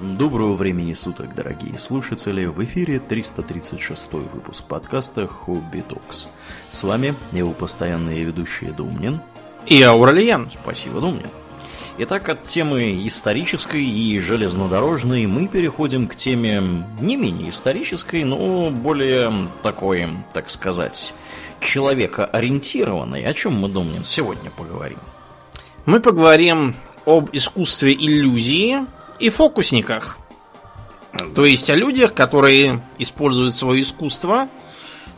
Доброго времени суток, дорогие слушатели! В эфире 336 выпуск подкаста «Хобби Токс». С вами его постоянные ведущие Думнин и Ауральян. Спасибо, Думнин. Итак, от темы исторической и железнодорожной мы переходим к теме не менее исторической, но более такой, так сказать, человекоориентированной. О чем мы, Думнин, сегодня поговорим? Мы поговорим об искусстве иллюзии и фокусниках. То есть о людях, которые используют свое искусство –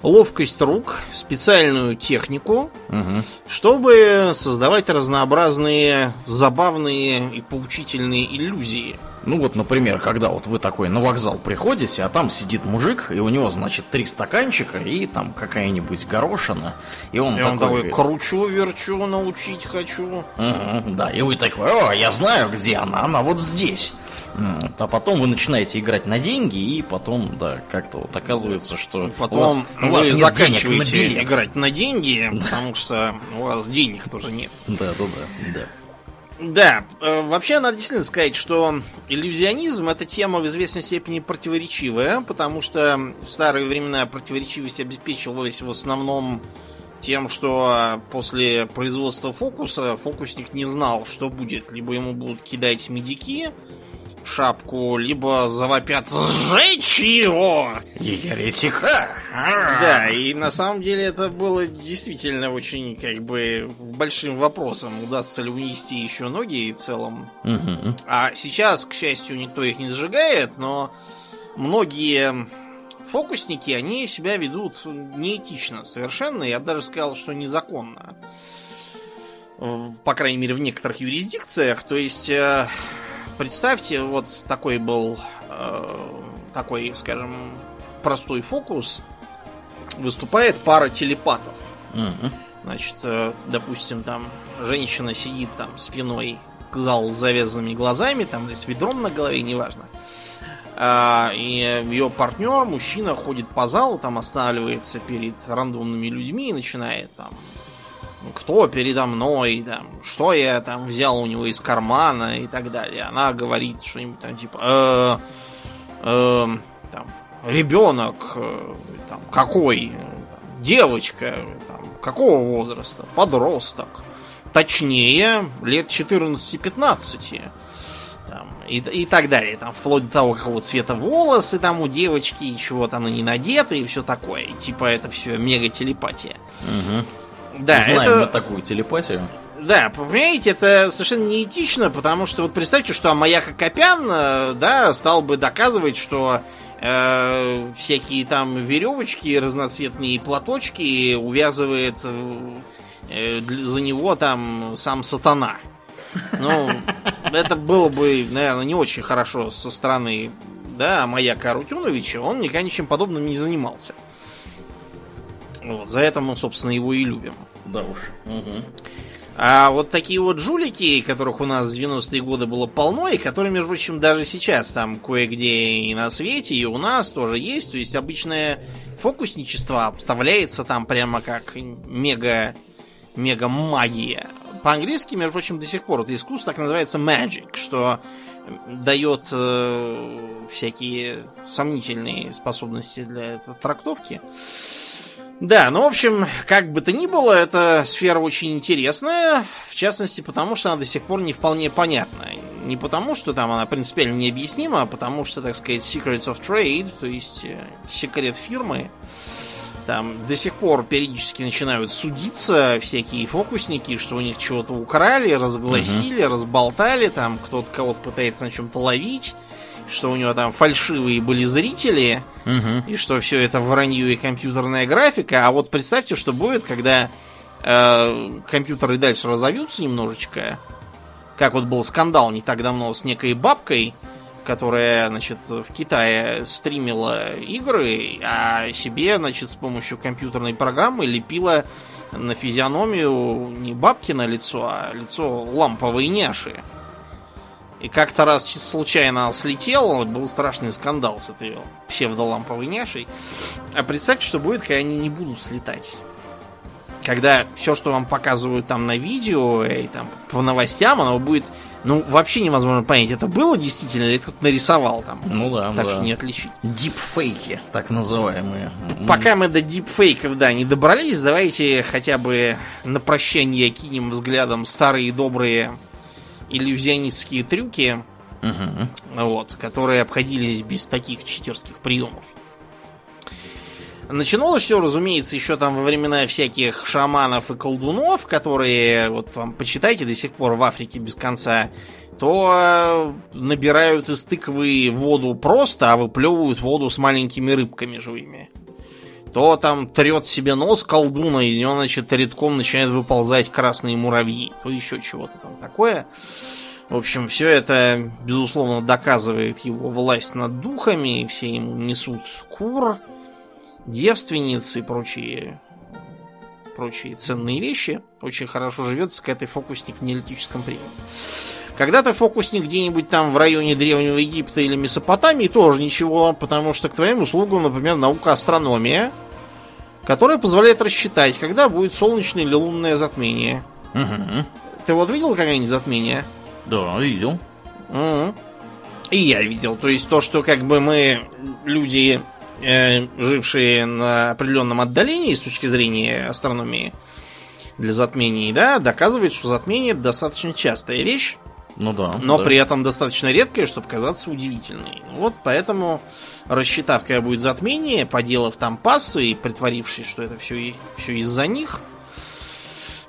ловкость рук, специальную технику, угу. чтобы создавать разнообразные забавные и поучительные иллюзии. Ну вот, например, когда вот вы такой на вокзал приходите, а там сидит мужик, и у него, значит, три стаканчика и там какая-нибудь горошина, и он, и такой... он такой, кручу, верчу, научить хочу. Угу, да, и вы такой, о, я знаю, где она, она вот здесь. А потом вы начинаете играть на деньги, и потом, да, как-то вот оказывается, что потом у вас, у вас нет заканчиваете денег на билет. играть на деньги, да. потому что у вас денег тоже нет. Да, да, да, да. Да, э, вообще надо действительно сказать, что иллюзионизм это тема в известной степени противоречивая, потому что в старые времена противоречивость обеспечивалась в основном тем, что после производства фокуса фокусник не знал, что будет. Либо ему будут кидать медики, шапку, либо завопят «Сжечь его!» Еретика! Да, и на самом деле это было действительно очень, как бы, большим вопросом, удастся ли унести еще ноги в целом. Угу. А сейчас, к счастью, никто их не сжигает, но многие фокусники, они себя ведут неэтично совершенно, я бы даже сказал, что незаконно. По крайней мере, в некоторых юрисдикциях. То есть э, Представьте, вот такой был э, такой, скажем, простой фокус. Выступает пара телепатов. Угу. Значит, э, допустим, там женщина сидит там спиной к залу с завязанными глазами, там с ведром на голове, неважно. А, и ее партнер, мужчина, ходит по залу, там останавливается перед рандомными людьми и начинает там кто передо мной, там, что я там взял у него из кармана и так далее. Она говорит что-нибудь там типа, э, э, там, ребенок, э, там, какой, девочка, там, какого возраста, подросток, точнее, лет 14-15. И, и так далее. Там, вплоть до того, какого цвета волосы там у девочки, и чего там они надеты, и все такое. Типа это все мега телепатия. Угу. Да, Знаем это... мы такую телепатию. Да, понимаете, это совершенно неэтично, потому что вот представьте, что Маяка Копян, э, да, стал бы доказывать, что э, всякие там веревочки, разноцветные платочки увязывает э, за него там сам сатана. Ну, это было бы, наверное, не очень хорошо со стороны, да, Маяка Арутюновича. Он никогда ничем подобным не занимался. Вот, за это мы, собственно, его и любим. Да уж. Угу. А вот такие вот жулики, которых у нас в 90-е годы было полно, и которые, между прочим, даже сейчас там кое-где и на свете, и у нас тоже есть. То есть обычное фокусничество обставляется там прямо как мега, мега магия. По-английски, между прочим, до сих пор это искусство так называется magic, что дает э, всякие сомнительные способности для трактовки. Да, ну, в общем, как бы то ни было, эта сфера очень интересная, в частности, потому что она до сих пор не вполне понятна. Не потому, что там она принципиально необъяснима, а потому что, так сказать, secrets of trade, то есть э, секрет фирмы, там до сих пор периодически начинают судиться всякие фокусники, что у них чего-то украли, разгласили, угу. разболтали, там кто-то кого-то пытается на чем-то ловить что у него там фальшивые были зрители, угу. и что все это вранье и компьютерная графика. А вот представьте, что будет, когда э, компьютеры дальше разовьются немножечко. Как вот был скандал не так давно с некой бабкой, которая, значит, в Китае стримила игры, а себе, значит, с помощью компьютерной программы лепила на физиономию не бабки на лицо, а лицо ламповой няши. И как-то раз случайно слетел, был страшный скандал с этой псевдоламповой няшей. А представьте, что будет, когда они не будут слетать. Когда все, что вам показывают там на видео и там по новостям, оно будет Ну, вообще невозможно понять, это было действительно или кто-то нарисовал там. Ну да, так да. что не отличить. Дипфейки, так называемые. Пока мы до дипфейков, да, не добрались, давайте хотя бы на прощание кинем взглядом старые добрые иллюзионистские трюки, Мгм. вот, которые обходились без таких читерских приемов. Начиналось все, разумеется, еще там во времена всяких шаманов и колдунов, которые, вот вам почитайте до сих пор в Африке без конца, то э, набирают из тыквы воду просто, а выплевывают воду с маленькими рыбками живыми. То там трет себе нос колдуна, из него, значит, редком начинают выползать красные муравьи. То еще чего-то там такое. В общем, все это, безусловно, доказывает его власть над духами. Все ему несут кур, девственниц и прочие, прочие ценные вещи. Очень хорошо живется, когда ты фокусник в неолитическом приеме. Когда ты фокусник где-нибудь там в районе Древнего Египта или Месопотамии, тоже ничего, потому что к твоим услугам, например, наука астрономия, которая позволяет рассчитать, когда будет солнечное или лунное затмение. Мгм. Ты вот видел когда-нибудь затмение? Да, видел. Мгм. И я видел. То есть то, что как бы мы люди, э, жившие на определенном отдалении с точки зрения астрономии для затмений, да, доказывает, что затмение достаточно частая вещь, Ну да. но да. при этом достаточно редкая, чтобы казаться удивительной. Вот поэтому, рассчитав, когда будет затмение, поделав там пассы и притворившись, что это все, все из-за них,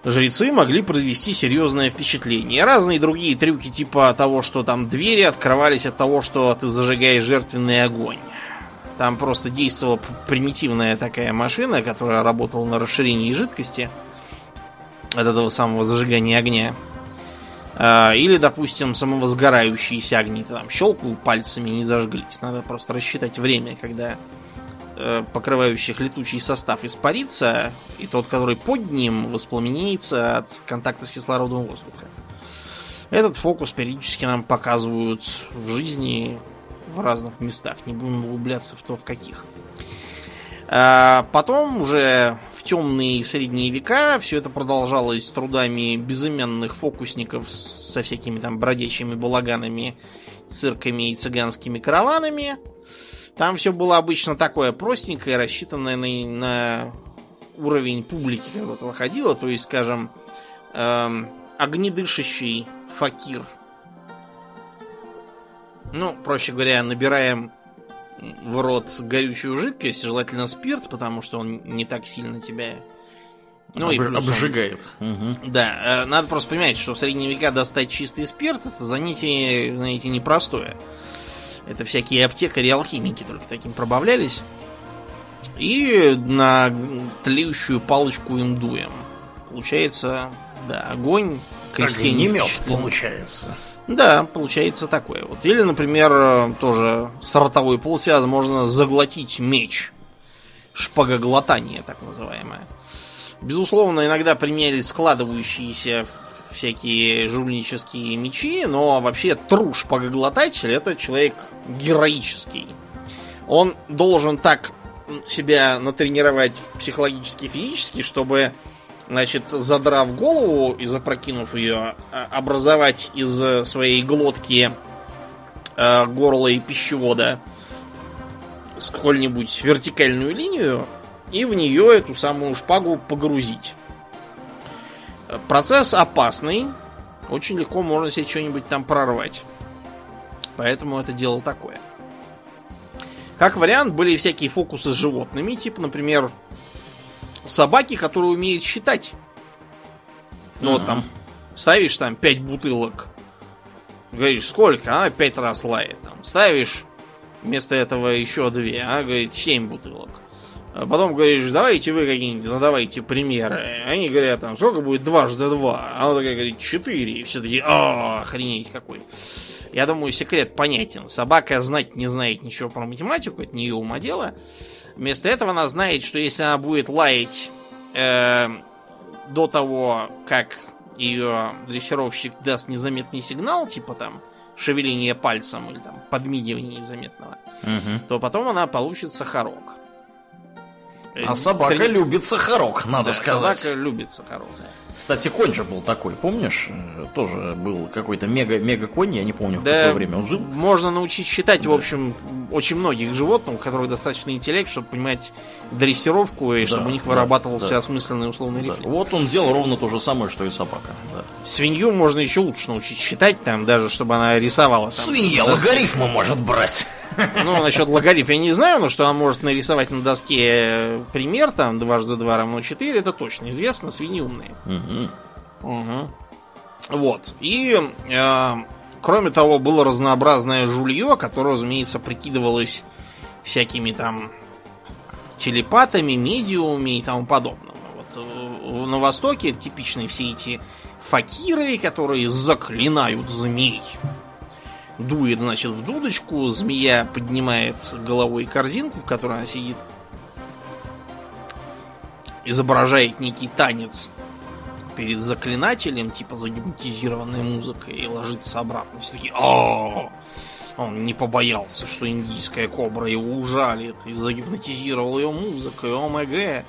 жрецы могли произвести серьезное впечатление. Разные другие трюки, типа того, что там двери открывались от того, что ты зажигаешь жертвенный огонь. Там просто действовала примитивная такая машина, которая работала на расширении жидкости от этого самого зажигания огня. А, Или, допустим, самовозгорающиеся огни. Ты там щелкнул пальцами, не зажглись. Надо просто рассчитать время, когда э, покрывающих летучий состав испарится, и тот, который под ним, воспламенится от контакта с кислородом воздуха. Этот фокус периодически нам показывают в жизни в разных местах. Не будем углубляться в то, в каких. А Потом уже темные средние века все это продолжалось трудами безыменных фокусников со всякими там бродячими балаганами, цирками и цыганскими караванами. Там все было обычно такое простенькое, рассчитанное на, на уровень публики, когда это выходило. То есть, скажем, эм, огнедышащий факир. Ну, проще говоря, набираем в рот горючую жидкость, желательно спирт, потому что он не так сильно тебя... Ну, и Обж- плюс он- обжигает. Мгм. Да, э, надо просто понимать, что в средние века достать чистый спирт это занятие, знаете, непростое. Это всякие аптекари и алхимики только таким пробавлялись. И на тлеющую палочку им дуем. Получается, да, огонь, крестьянин Огнемет получается. Да, получается такое вот. Или, например, э, тоже с ротовой полости можно заглотить меч. Шпагоглотание, так называемое. Безусловно, иногда применялись складывающиеся всякие жульнические мечи, но вообще тру шпагоглотатель это человек героический. Он должен так себя натренировать психологически и физически, чтобы значит, задрав голову и запрокинув ее, а, образовать из э, своей глотки э, горла и пищевода сколь-нибудь вертикальную линию и в нее эту самую шпагу погрузить. Процесс опасный. Очень легко можно себе что-нибудь там прорвать. Поэтому это дело такое. Как вариант, были всякие фокусы с животными, типа, например, собаки, которые умеют считать. Ну, вот там ставишь там 5 бутылок, говоришь, сколько? Она 5 раз лает. Там, ставишь вместо этого еще 2, она говорит 7 бутылок. А потом говоришь, давайте вы какие-нибудь, задавайте примеры. Они говорят, там, сколько будет дважды два? А она такая говорит, 4. И все таки а охренеть какой. Я думаю, секрет понятен. Собака знать не знает ничего про математику, это не ее ума дело. Вместо этого она знает, что если она будет лаять э, до того, как ее дрессировщик даст незаметный сигнал, типа там шевеление пальцем или там подмигивание незаметного, Мгм. то потом она получит сахарок. А собака Трени- любит сахарок, надо Да, сказать. Собака любит сахарок. да. Кстати, конь же был такой, помнишь? Э, тоже был какой-то мега, мега конь, я не помню, в Да, какое время он жил. Можно научить считать, в общем, очень многих животных, у которых достаточно интеллект, чтобы понимать дрессировку и Да, чтобы у них да, вырабатывался да. осмысленный условный Да, рефлекс. Вот он делал ровно то же самое, что и собака. да. Свинью можно еще лучше научить считать, там, даже чтобы она рисовала. Там, Свинья логарифмы может брать. Ну, насчет логарифма я не знаю, но что она может нарисовать на доске пример, там, дважды два равно 4, это точно известно, свиньи умные. Мгм. Угу. Вот. И, э, кроме того, было разнообразное жулье, которое, разумеется, прикидывалось всякими там телепатами, медиумами и тому подобным. Вот, э, на Востоке типичные все эти факиры, которые заклинают змей. Дует, значит, в дудочку, змея поднимает головой корзинку, в которой она сидит, изображает некий танец перед заклинателем, типа загипнотизированной музыкой, и ложится обратно. Все такие, о Он не побоялся, что индийская кобра его ужалит, и загипнотизировал ее музыкой, ОМГ.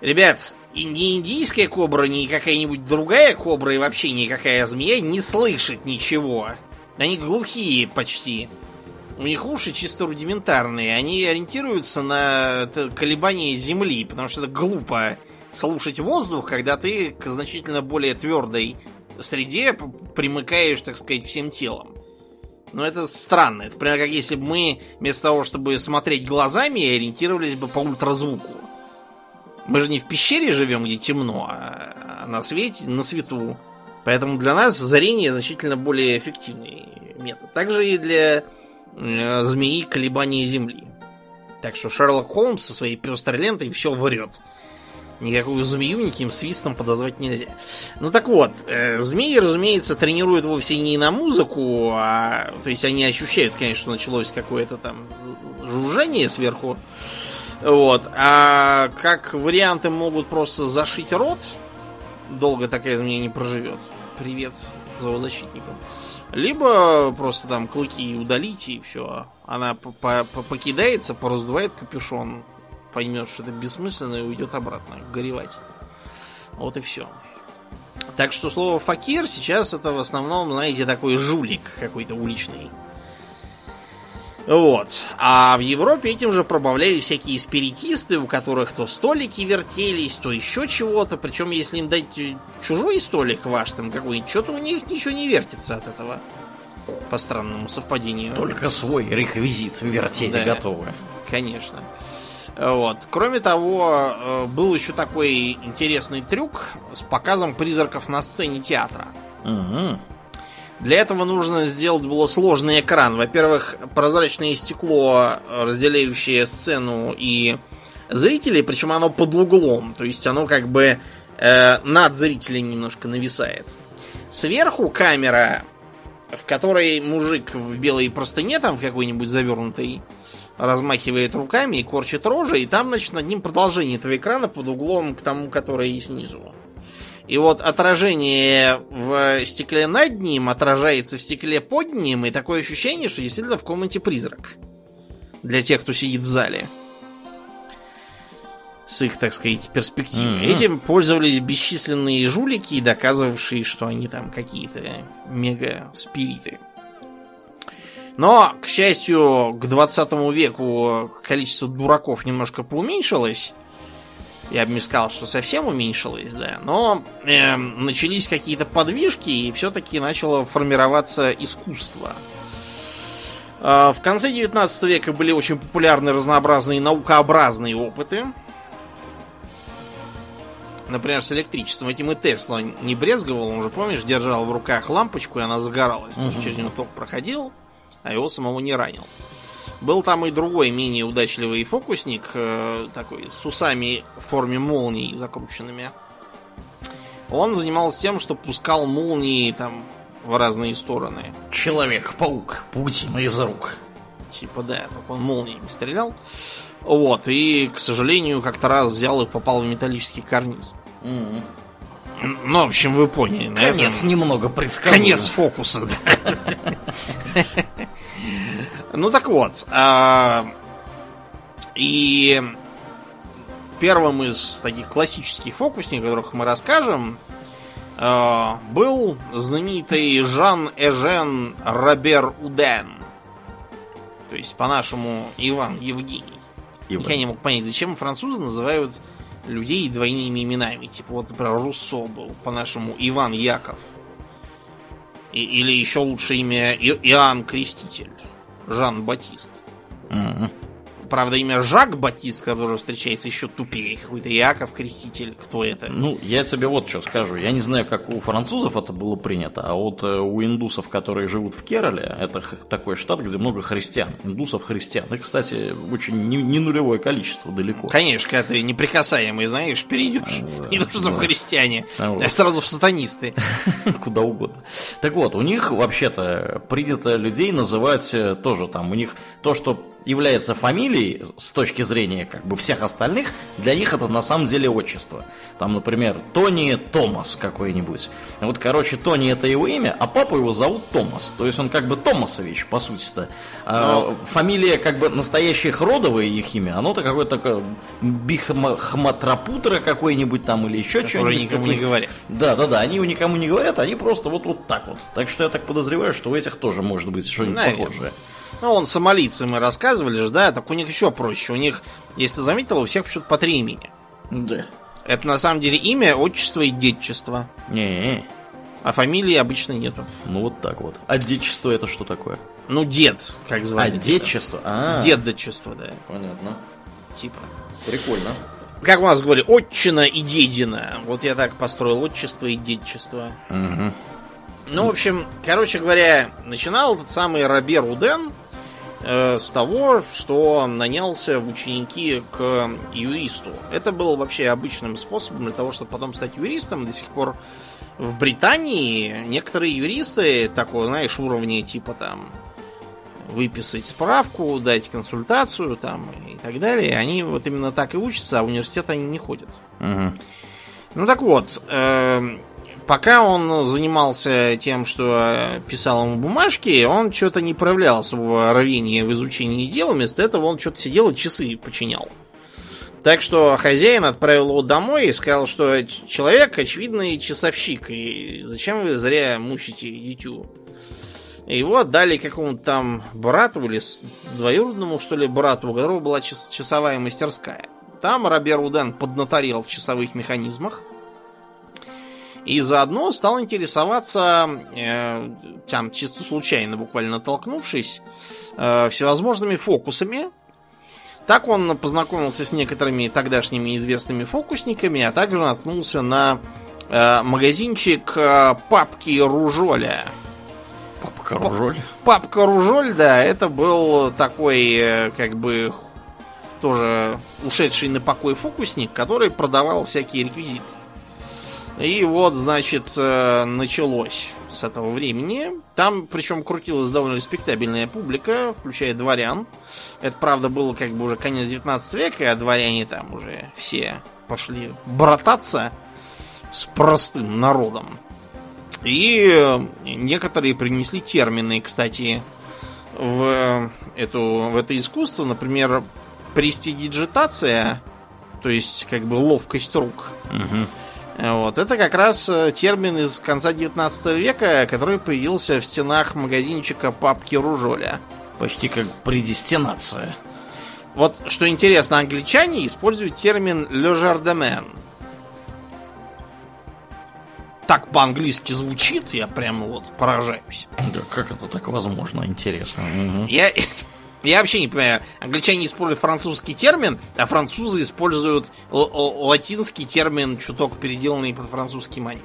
Ребят, и ни индийская кобра, ни какая-нибудь другая кобра, и вообще никакая змея не слышит ничего. Они глухие почти. У них уши чисто рудиментарные. Они ориентируются на колебания Земли, потому что это глупо слушать воздух, когда ты к значительно более твердой среде примыкаешь, так сказать, всем телом. Но это странно. Это примерно как если бы мы вместо того, чтобы смотреть глазами, ориентировались бы по ультразвуку. Мы же не в пещере живем, где темно, а на свете, на свету. Поэтому для нас зрение значительно более эффективный метод. Также и для э, змеи колебания Земли. Так что Шерлок Холмс со своей пестрой лентой все врет. Никакую змею никаким свистом подозвать нельзя. Ну так вот, э, змеи, разумеется, тренируют вовсе не на музыку, а... То есть они ощущают, конечно, началось какое-то там жужжание сверху. Вот. А как варианты могут просто зашить рот, долго такая змея не проживет. Привет зоозащитникам. Либо просто там клыки удалить и все. Она по- по- по- покидается, пораздувает капюшон, поймет, что это бессмысленно и уйдет обратно горевать. Вот и все. Так что слово факир сейчас это в основном, знаете, такой жулик какой-то уличный. Вот. А в Европе этим же пробавляли всякие спиритисты, у которых то столики вертелись, то еще чего-то. Причем, если им дать э, чужой столик ваш там какой-нибудь, что-то у них ничего не вертится от этого. По странному совпадению. Только свой реквизит вертеть Да. готовы. Конечно. Вот. Кроме того, э, был еще такой интересный трюк с показом призраков на сцене театра. Мгм. Для этого нужно сделать было сложный экран. Во-первых, прозрачное стекло, разделяющее сцену и зрителей, причем оно под углом, то есть оно как бы э, над зрителем немножко нависает. Сверху камера, в которой мужик в белой простыне, там в какой-нибудь завернутой, размахивает руками и корчит рожи, и там, значит, над ним продолжение этого экрана под углом к тому, который снизу. И вот отражение в стекле над ним отражается в стекле под ним, и такое ощущение, что действительно в комнате призрак. Для тех, кто сидит в зале. С их, так сказать, перспективой. Мгм. Этим пользовались бесчисленные жулики, доказывавшие, что они там какие-то мега-спириты. Но, к счастью, к 20 веку количество дураков немножко поуменьшилось. Я бы не сказал, что совсем уменьшилось, да. Но эм, начались какие-то подвижки, и все-таки начало формироваться искусство. А, В конце 19 века были очень популярны разнообразные наукообразные опыты. Например, с электричеством. Этим и Тесла не брезговал. Он же, помнишь, держал в руках лампочку, и она загоралась. Потому что через него ток проходил, а его самого не ранил. Был там и другой менее удачливый фокусник, э, такой с усами в форме молний закрученными. Он занимался тем, что пускал молнии там в разные стороны. Человек-паук, паутина из рук. Типа, да, только он молниями стрелял. Вот, и, к сожалению, как-то раз взял и попал в металлический карниз. Мгм. Ну, в общем, вы поняли. на этом- Конец немного предсказуем. Конец фокуса, да. Ну так вот. а, И первым из таких классических фокусников, о которых мы расскажем, э, был знаменитый Жан Эжен Робер Уден. То есть, по-нашему, Иван Евгений. Иван. Я не мог понять, зачем французы называют людей двойными именами. Типа вот, например, Руссо был, по-нашему Иван Яков. И- или еще лучше имя И- Иоанн Креститель. Жан Батист. Правда, имя Жак Батист, который встречается еще тупее. Какой-то Яков Креститель. Кто это? Ну, я тебе вот что скажу. Я не знаю, как у французов это было принято, а вот э, у индусов, которые живут в Керале, это такой штат, где много христиан. Индусов христиан. Их, кстати, очень не, не нулевое количество далеко. Конечно, когда ты неприкасаемый, знаешь, перейдешь. Не то, что в христиане, А вот. а сразу в сатанисты. Куда угодно. Так вот, у них вообще-то принято людей называть э, тоже там, у них то, что является фамилией с точки зрения как бы всех остальных, для них это на самом деле отчество. Там, например, Тони Томас какой-нибудь. Вот, короче, Тони это его имя, а папу его зовут Томас. То есть он как бы Томасович, по сути-то. А фамилия как бы настоящих родовое их имя, оно-то какое-то такое Бихматрапутра какой-нибудь там или еще что-нибудь. никому не говорят. да, да, да, они его никому не говорят, они просто вот, вот так вот. Так что я так подозреваю, что у этих тоже может быть что-нибудь Наверное. похожее. Ну, он сомалийцы мы рассказывали же, да, так у них еще проще. У них, если ты заметил, у всех почему-то по три имени. Да. Это на самом деле имя, отчество и детчество. Не, А фамилии обычно нету. ну вот так вот. А детчество это что такое? Ну, дед, как А, звали. детчество? А, Деддочество, да. Понятно. Типа. Прикольно. Как у нас говорили, отчина и дедина. Вот я так построил отчество и детчество. Мгм. Ну, в общем, короче говоря, начинал этот самый Робер Уден с того, что нанялся в ученики к юристу. Это был вообще обычным способом для того, чтобы потом стать юристом. До сих пор в Британии некоторые юристы такого, знаешь, уровня типа там выписать справку, дать консультацию там и так далее, они вот именно так и учатся, а в университет они не ходят. Мгм. Ну так вот, эм, пока он занимался тем, что э, писал ему бумажки, он что-то не проявлял особого рвения в изучении дела, вместо этого он что-то сидел и часы починял. Так что хозяин отправил его домой и сказал, что человек очевидный часовщик, и зачем вы зря мучите дитю? Его отдали какому-то там брату или двоюродному, что ли, брату, у которого была час- часовая мастерская. Там Робер Уден поднаторел в часовых механизмах. И заодно стал интересоваться, э, там, чисто случайно буквально натолкнувшись, э, всевозможными фокусами. Так он познакомился с некоторыми тогдашними известными фокусниками, а также наткнулся на э, магазинчик э, папки Ружоля. Папка Ружоль. Папка Ружоль, да, это был такой, э, как бы, тоже ушедший на покой фокусник, который продавал всякие реквизиты. И вот, значит, э, началось с этого времени. Там, причем, крутилась довольно респектабельная публика, включая дворян. Это, правда, было как бы уже конец 19 века, а дворяне там уже все пошли брататься с простым народом. И некоторые принесли термины, кстати, в, эту, в это искусство. Например, престидиджитация, то есть как бы ловкость рук. Мгм. Вот, это как раз э, термин из конца 19 века, который появился в стенах магазинчика папки Ружоля. Почти как предестинация. Вот, что интересно, англичане используют термин «le jardin». Так по-английски звучит, я прямо вот поражаюсь. Да, как это так возможно? Интересно. Мгм. Я, я вообще не понимаю. Англичане используют французский термин, а французы используют латинский термин, чуток переделанный под французский манер.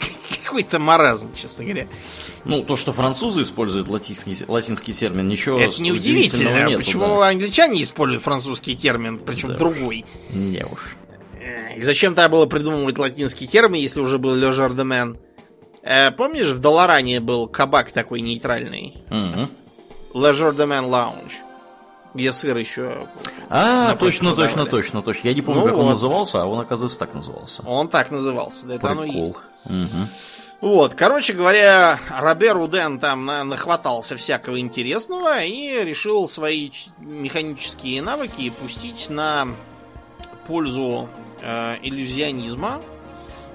Какой-то маразм, честно говоря. Ну, то, что французы используют латинский, латинский термин, ничего Это не удивительно. нету, Почему да. англичане используют французский термин, причем Да уж. другой? Не уж. Э, И зачем тогда было придумывать латинский термин, если уже был Le Jardin? Э, помнишь, в Долоране был кабак такой нейтральный? Мгм. Le Jardin Lounge. Где сыр еще... А, точно, почту точно, точно, точно. Я не помню, Ну как он вот. назывался, а он, оказывается, так назывался. Он так назывался. Да это оно и есть. Прикол. Мгм. Вот, короче говоря, Робер Уден там на- нахватался всякого интересного и решил свои механические навыки пустить на пользу э, иллюзионизма.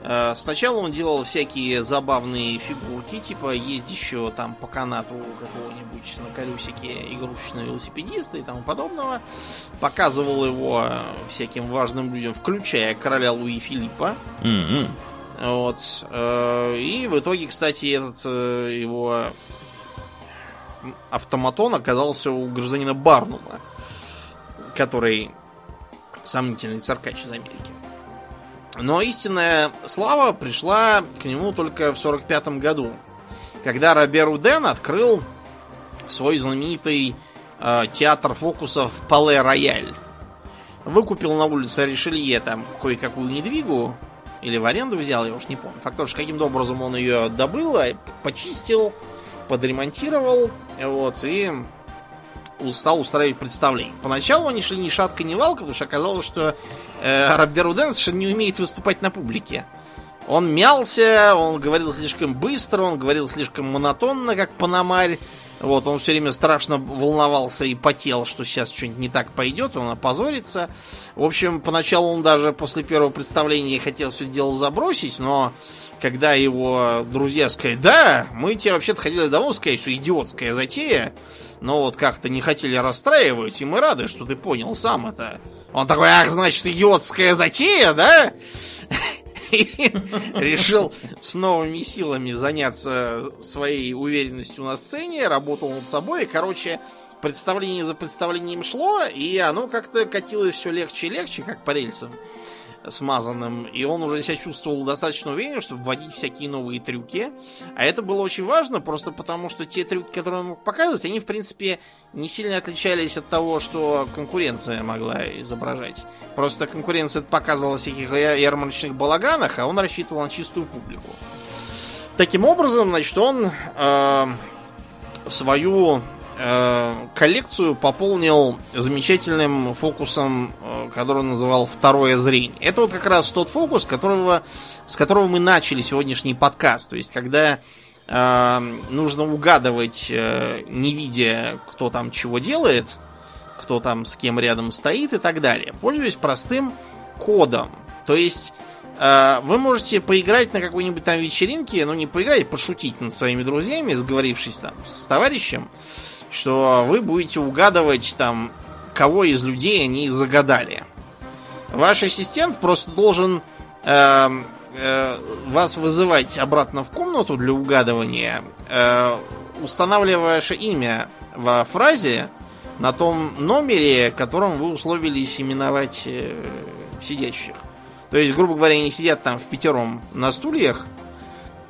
Э, сначала он делал всякие забавные фигурки, типа ездящего там по канату какого-нибудь на колесике игрушечного велосипедиста и тому подобного. Показывал его всяким важным людям, включая короля Луи Филиппа. М-м. Вот. Э, И в итоге, кстати, этот э, его автоматон оказался у гражданина Барнума, который сомнительный циркач из Америки. Но истинная слава пришла к нему только в 45 году, когда Робер Уден открыл свой знаменитый э, театр фокусов Пале Рояль. Выкупил на улице Ришелье там кое-какую недвигу, или в аренду взял, я уж не помню. Факт то, что каким-то образом он ее добыл, а почистил, подремонтировал, вот, и стал устраивать представление. Поначалу они шли ни шатка, ни валка, потому что оказалось, что э, Робер Уден совершенно не умеет выступать на публике. Он мялся, он говорил слишком быстро, он говорил слишком монотонно, как панамарь. Вот, он все время страшно волновался и потел, что сейчас что-нибудь не так пойдет, он опозорится. В общем, поначалу он даже после первого представления хотел все дело забросить, но когда его друзья сказали, да, мы тебе вообще-то хотели давно сказать, что идиотская затея, но вот как-то не хотели расстраивать, и мы рады, что ты понял сам это. Он такой, ах, значит, идиотская затея, да? Решил с новыми силами заняться своей уверенностью на сцене, работал над собой. И, короче, представление за представлением шло, и оно как-то катилось все легче и легче, как по рельсам смазанным. И он уже себя чувствовал достаточно уверенно, чтобы вводить всякие новые трюки. А это было очень важно, просто потому что те трюки, которые он мог показывать, они, в принципе, не сильно отличались от того, что конкуренция могла изображать. Просто конкуренция показывала всяких ярмарочных балаганах, а он рассчитывал на чистую публику. Таким образом, значит, он э, свою коллекцию пополнил замечательным фокусом, э, который он называл «Второе зрение». Это вот как раз тот фокус, которого, с которого мы начали сегодняшний подкаст. То есть, когда э, нужно угадывать, э, не видя, кто там чего делает, кто там с кем рядом стоит и так далее. Пользуясь простым кодом. То есть э, вы можете поиграть на какой-нибудь там вечеринке, ну не поиграть, пошутить над своими друзьями, сговорившись там с товарищем, что вы будете угадывать там, кого из людей они загадали. Ваш ассистент просто должен э, э, вас вызывать обратно в комнату для угадывания, э, устанавливая ваше имя во фразе на том номере, которым вы условились именовать э, сидящих. То есть, грубо говоря, они сидят там в пятером на стульях,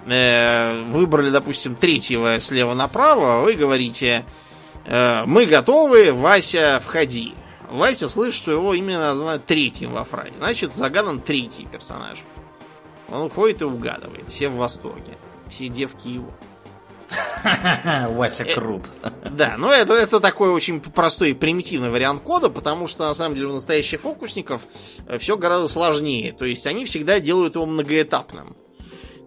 э, выбрали, допустим, третьего слева направо, вы говорите, мы готовы, Вася, входи. Вася слышит, что его именно называют третьим во фразе. Значит, загадан третий персонаж. Он уходит и угадывает. Все в восторге. Все девки его. Вася крут. Да, но это, это такой очень простой и примитивный вариант кода, потому что на самом деле у настоящих фокусников все гораздо сложнее. То есть они всегда делают его многоэтапным.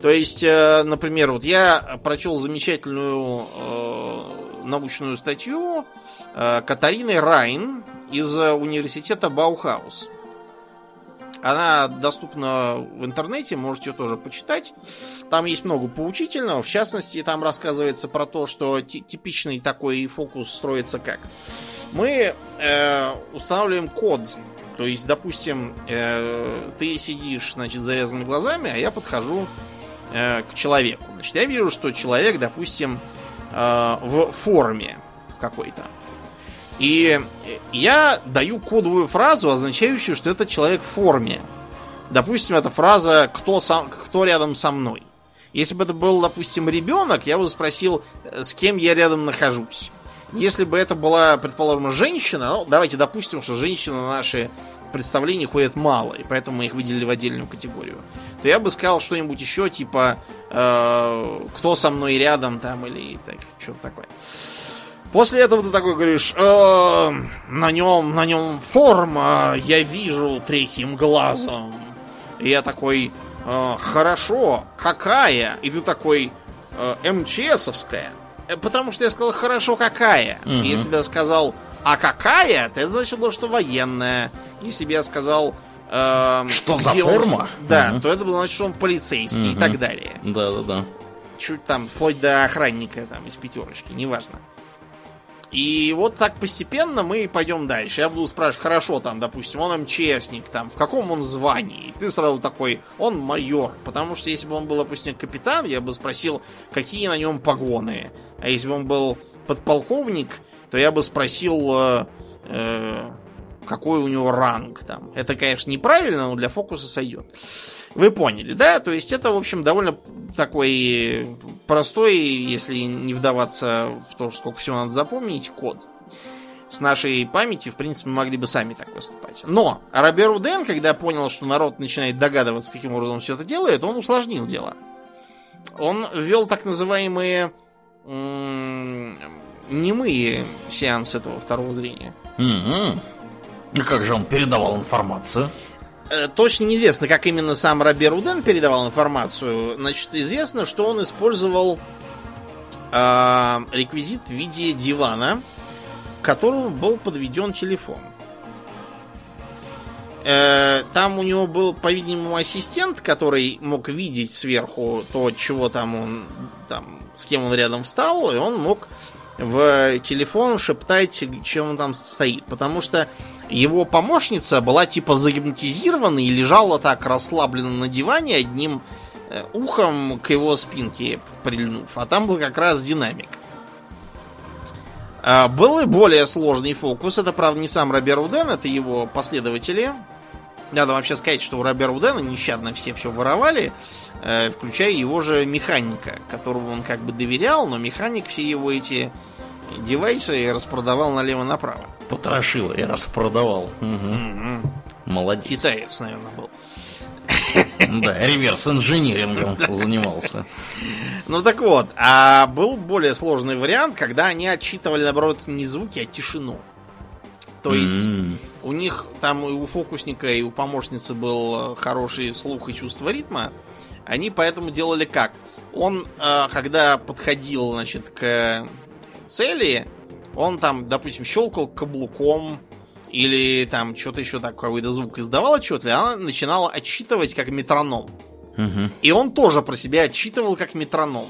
То есть, э, например, вот я прочел замечательную э, научную статью э, Катарины Райн из университета Баухаус. Она доступна в интернете, можете ее тоже почитать. Там есть много поучительного. В частности, там рассказывается про то, что типичный такой фокус строится как. Мы э, устанавливаем код. То есть, допустим, э, ты сидишь, значит, завязанными глазами, а я подхожу э, к человеку. Значит, я вижу, что человек, допустим, э, в форме какой-то. И я даю кодовую фразу, означающую, что этот человек в форме. Допустим, эта фраза «кто, сам, кто рядом со мной?». Если бы это был, допустим, ребенок, я бы спросил, с кем я рядом нахожусь. Если бы это была, предположим, женщина, ну, давайте допустим, что женщины на наши представления ходят мало, и поэтому мы их выделили в отдельную категорию, то я бы сказал что-нибудь еще, типа э, «кто со мной рядом?» там или так, что-то такое. После этого ты такой говоришь, э, на нем, на нем форма, я вижу третьим глазом. И я такой, э, хорошо, какая? И ты такой, э, МЧСовская. Потому что я сказал, хорошо, какая? Угу. Если бы я сказал, а какая? то Это значило, что военная. Бы я сказал, э, Что за где он- форма? да, Мгм. то это было значит, что он полицейский и Мгм. так далее. Да, да, да. Чуть там, вплоть до охранника там из пятерочки, неважно. И вот так постепенно мы пойдем дальше. Я буду спрашивать, хорошо, там, допустим, он МЧСник, там, в каком он звании? И ты сразу такой, он майор. Потому что если бы он был, допустим, капитан, я бы спросил, какие на нем погоны. А если бы он был подполковник, то я бы спросил, э, э, какой у него ранг там. Это, конечно, неправильно, но для фокуса сойдет. Вы поняли, да? То есть это, в общем, довольно такой простой, если не вдаваться в то, сколько всего надо запомнить, код. С нашей памятью, в принципе, мы могли бы сами так выступать. Но Робер Уден, когда понял, что народ начинает догадываться, каким образом все это делает, он усложнил дело. Он ввел так называемые немые сеансы этого второго зрения. Мгм. И как же он передавал информацию? Э, Точно неизвестно, как именно сам Робер Уден передавал информацию. Значит, известно, что он использовал а, реквизит в виде дивана, к которому был подведен телефон. Э, Там у него был, по-видимому, ассистент, который мог видеть сверху то, чего там он, там, с кем он рядом встал, и он мог в телефон шептать, чем он там стоит. Потому что его помощница была типа загипнотизирована и лежала так расслабленно на диване одним э, ухом к его спинке прильнув. А там был как раз динамик. А, Был и более сложный фокус. Это, правда, не сам Робер Уден, это его последователи. Надо вообще сказать, что у Робера Удена нещадно все все воровали, э, включая его же механика, которому он как бы доверял, но механик все его эти девайсы распродавал налево-направо. Потрошил и распродавал. Мгм. Молодец. Китаец, наверное, был. Да, реверс-инжинирингом занимался. Ну так вот, а был более сложный вариант, когда они отчитывали, наоборот, не звуки, а тишину. То есть у них там и у фокусника, и у помощницы был хороший слух и чувство ритма. Они поэтому делали как? Он, э, когда подходил, значит, к цели, он там, допустим, щелкал каблуком или там что-то еще так, какой-то звук издавал отчетливо, она начинала отсчитывать как метроном. Мгм. И он тоже про себя отчитывал как метроном.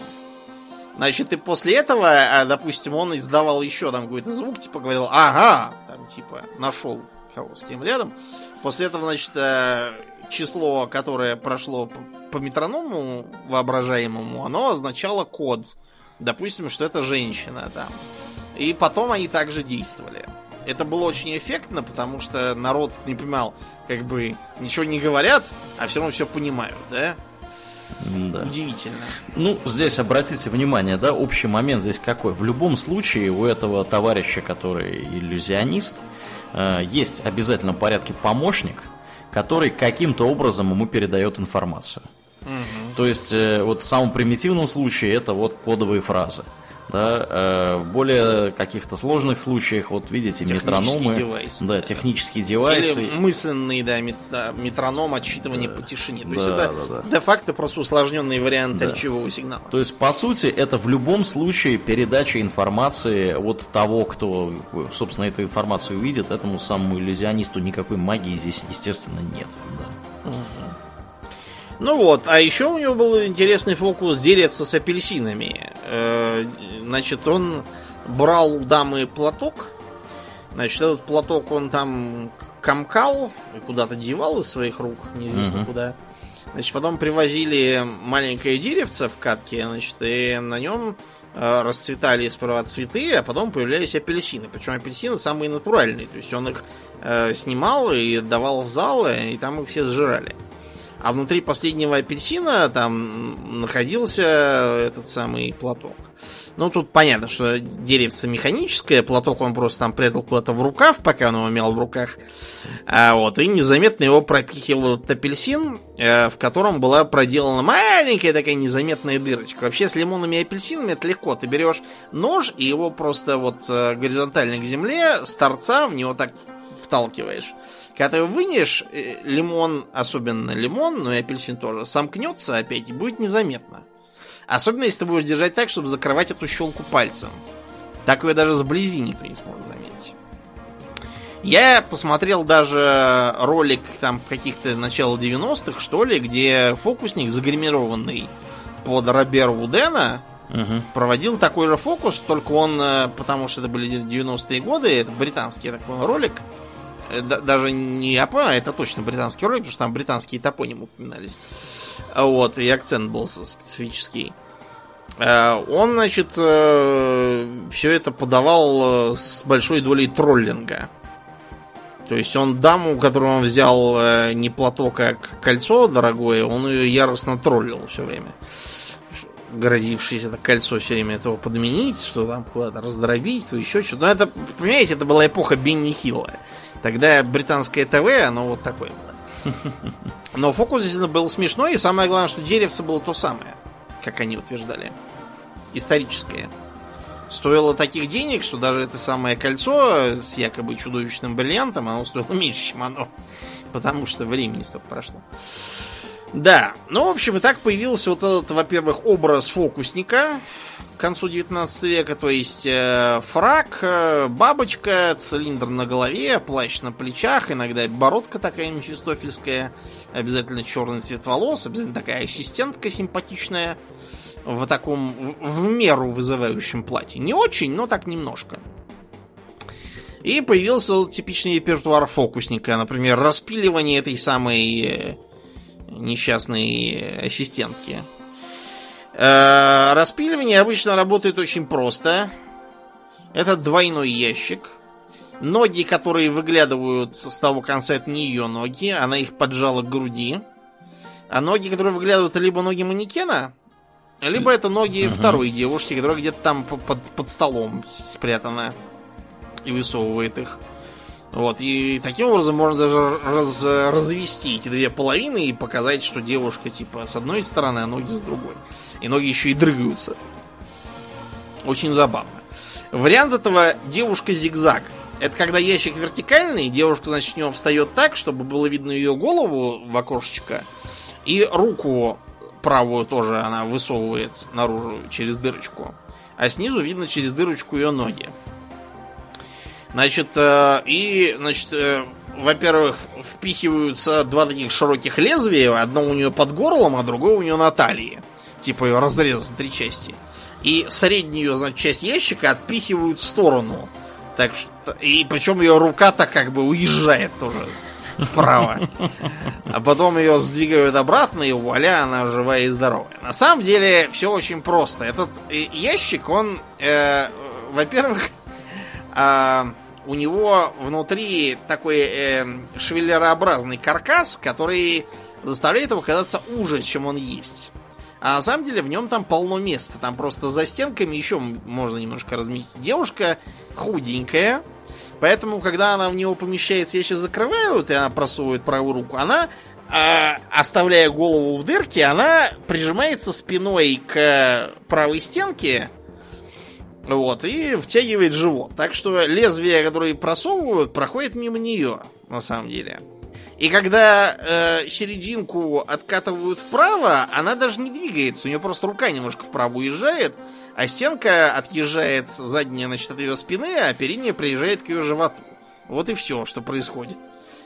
Значит, и после этого, а, допустим, он издавал еще там какой-то звук, типа говорил, ага, там, типа, нашел кого с кем рядом. После этого, значит, э, число, которое прошло по метроному воображаемому, оно означало код. Допустим, что это женщина там. И потом они также действовали. Это было очень эффектно, потому что народ не понимал, как бы ничего не говорят, а все равно все понимают, да? Да. Удивительно. Ну, здесь обратите внимание, да, общий момент здесь какой. В любом случае у этого товарища, который иллюзионист, э, есть обязательно в порядке помощник, который каким-то образом ему передает информацию. То есть, э, вот в самом примитивном случае это вот кодовые фразы. Да, э, в более каких-то сложных случаях, вот видите, метрономы, девайсы, да, да. технические девайсы, Или мысленный, да, мет- да, метроном отсчитывания по тишине. То есть Да, это да, да. де-факто просто усложненный вариант Да. речевого сигнала. То есть, по сути, это в любом случае передача информации от того, кто, собственно, эту информацию увидит, этому самому иллюзионисту никакой магии здесь, естественно, нет. Да. Ну вот, а еще у него был интересный фокус дереться с апельсинами. Э, Значит, он брал у дамы платок. Значит, этот платок он там комкал и куда-то девал из своих рук, неизвестно Мгм. куда. Значит, потом привозили маленькое деревце в катке, значит, и на нем э, расцветали сперва цветы, а потом появлялись апельсины. Причем апельсины самые натуральные. То есть он их э, снимал и давал в зал, и там их все сжирали. А внутри последнего апельсина там находился этот самый платок. Ну, тут понятно, что деревце механическое, платок он просто там прятал куда-то в рукав, пока он его мял в руках. А вот, и незаметно его пропихивал этот апельсин, э, в котором была проделана маленькая такая незаметная дырочка. Вообще, с лимонами и апельсинами это легко. Ты берешь нож и его просто вот э, горизонтально к земле, с торца в него так вталкиваешь. Когда ты вынешь, э, лимон, особенно лимон, но и апельсин тоже, сомкнется опять и будет незаметно. Особенно, если ты будешь держать так, чтобы закрывать эту щелку пальцем. Так ее даже сблизи никто не сможет заметить. Я посмотрел даже ролик там каких-то начала 90-х, что ли, где фокусник, загримированный под Роберу Удена, Угу. проводил такой же фокус, только он, э, потому что это были 90-е годы, это британский я так понял, ролик, даже не я понял, это точно британский ролик, потому что там британские топонимы упоминались. А Вот, и акцент был специфический. Э, Он, значит, все это подавал э, с большой долей троллинга. То есть он даму, которую он взял э, не платок, а кольцо дорогое, он ее яростно троллил все время. Грозившись это кольцо все время этого подменить, что там куда-то раздробить, то еще что-то. Но это, понимаете, это была эпоха Бенни Хилла. Тогда британское ТВ, оно вот такое было. Но фокус действительно был смешной, и самое главное, что деревце было то самое, как они утверждали. Историческое. Стоило таких денег, что даже это самое кольцо с якобы чудовищным бриллиантом, оно стоило меньше, чем оно. Потому что времени столько прошло. Да, ну, в общем, и так появился вот этот, во-первых, образ фокусника к концу 19 века, то есть э, фрак, э, бабочка, цилиндр на голове, плащ на плечах, иногда бородка такая мефистофельская, обязательно черный цвет волос, обязательно такая ассистентка симпатичная в таком в, в меру вызывающем платье. Не очень, но так немножко. И появился типичный репертуар фокусника, например, распиливание этой самой э, несчастной ассистентки. Э, Распиливание обычно работает очень просто. Это двойной ящик. Ноги, которые выглядывают с того конца, это не ее ноги, она их поджала к груди. А ноги, которые выглядывают, это либо ноги манекена, либо это ноги второй девушки, которая где-то там по- под, под столом спрятана и высовывает их. Вот, и таким образом можно даже раз- развести эти две половины и показать, что девушка типа с одной стороны, а ноги с другой. И ноги еще и дрыгаются. Очень забавно. Вариант этого девушка-зигзаг. Это когда ящик вертикальный, девушка, значит, в него встает так, чтобы было видно ее голову в окошечко, и руку правую тоже она высовывает наружу через дырочку. А снизу видно через дырочку ее ноги. Значит, э, и, значит, э, во-первых, впихиваются два таких широких лезвия. Одно у нее под горлом, а другое у нее на талии. Типа ее разрезать на три части. И среднюю, значит, часть ящика отпихивают в сторону. Так что, и причем ее рука так как бы уезжает тоже вправо. А потом ее сдвигают обратно, и вуаля, она живая и здоровая. На самом деле, все очень просто. Этот э, ящик, он, э, во-первых, а, у него внутри такой э, швеллерообразный каркас, который заставляет его казаться уже, чем он есть. А на самом деле в нем там полно места. Там просто за стенками еще можно немножко разместить. Девушка худенькая, поэтому, когда она в него помещается, я сейчас вот, и она просовывает правую руку, она, а, оставляя голову в дырке, она прижимается спиной к правой стенке, вот, и втягивает живот. Так что лезвие, которое просовывают, проходит мимо нее, на самом деле. И когда э, серединку откатывают вправо, она даже не двигается. У нее просто рука немножко вправо уезжает, а стенка отъезжает задняя, значит, от ее спины, а передняя приезжает к ее животу. Вот и все, что происходит.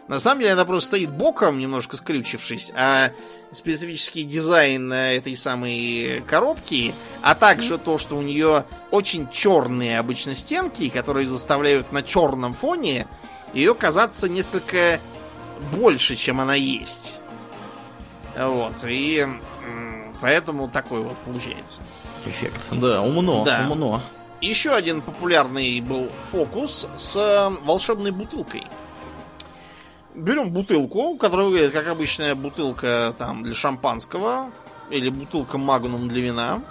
На самом деле она просто стоит боком, немножко скрючившись, а специфический дизайн э, этой самой коробки, а также то, что у нее очень черные обычно стенки, которые заставляют на черном фоне ее казаться несколько больше, чем она есть. Вот, и поэтому такой вот получается. Эффект. Да, умно, Да. умно. Еще один популярный был фокус с э, волшебной бутылкой. Берем бутылку, которая выглядит как обычная бутылка там для шампанского или бутылка магнум для вина.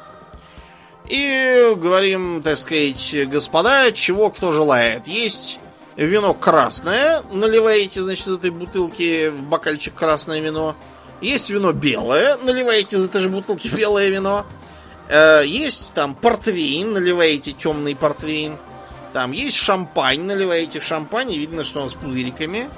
И говорим, так сказать, господа, чего кто желает. Есть вино красное, наливаете, значит, из этой бутылки в бокальчик красное вино. Есть вино белое, наливаете из этой же бутылки белое вино. Э, Есть там портвейн, наливаете темный портвейн. Там есть шампань, наливаете шампань, и видно, что он с пузыриками.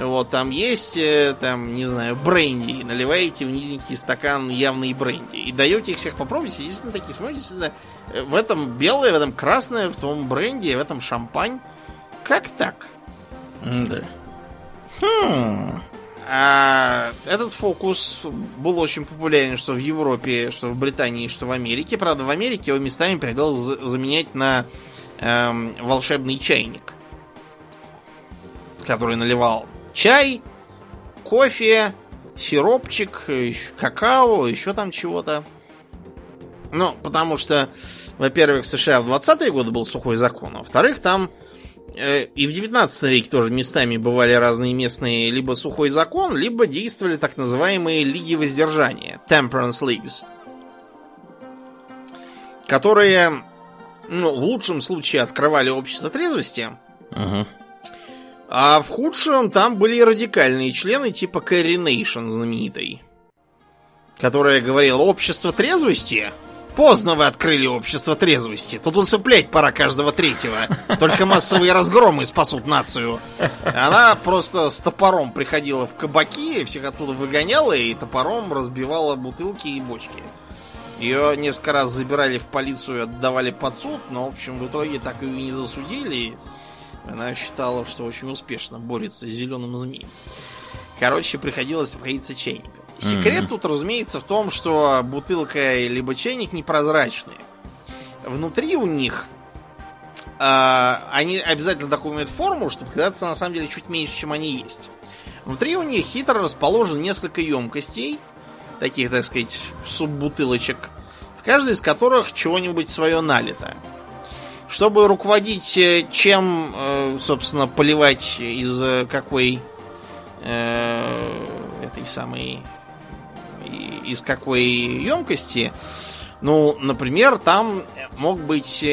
Вот, там есть, э, там, не знаю, бренди, наливаете в низенький стакан явный бренди. И даете их всех попробовать, и действительно такие смотрите, действительно, э, в этом белое, в этом красное, в том бренди, в этом шампань. Как так? Да. Хм. А этот фокус был очень популярен что в Европе, что в Британии, что в Америке. Правда, в Америке его местами предлагал заменять на эм, волшебный чайник, который наливал чай, кофе, сиропчик, какао, еще там чего-то. Ну, потому что, во-первых, в США в 20-е годы был сухой закон, а во-вторых, там Э, и в 19 веке тоже местами бывали разные местные либо сухой закон, либо действовали так называемые лиги воздержания, temperance leagues, которые, ну, в лучшем случае открывали общество трезвости, uh-huh. А в худшем там были радикальные члены типа Кэрри Нейшн знаменитой, которая говорила, общество трезвости Поздно вы открыли общество трезвости. Тут усыплять пора каждого третьего. Только массовые разгромы спасут нацию. Она просто с топором приходила в кабаки, всех оттуда выгоняла и топором разбивала бутылки и бочки. Ее несколько раз забирали в полицию и отдавали под суд, но, в общем, в итоге так ее не засудили. Она считала, что очень успешно борется с зеленым змеем. Короче, приходилось обходиться чайником. Секрет mm-hmm. тут, разумеется, в том, что бутылка либо чайник непрозрачные. Внутри у них э, они обязательно такую имеют форму, чтобы казаться на самом деле чуть меньше, чем они есть. Внутри у них хитро расположено несколько емкостей, таких, так сказать, суббутылочек, в каждой из которых чего-нибудь свое налито. Чтобы руководить э, чем, э, собственно, поливать из э, какой э, этой самой из какой емкости. Ну, например, там мог быть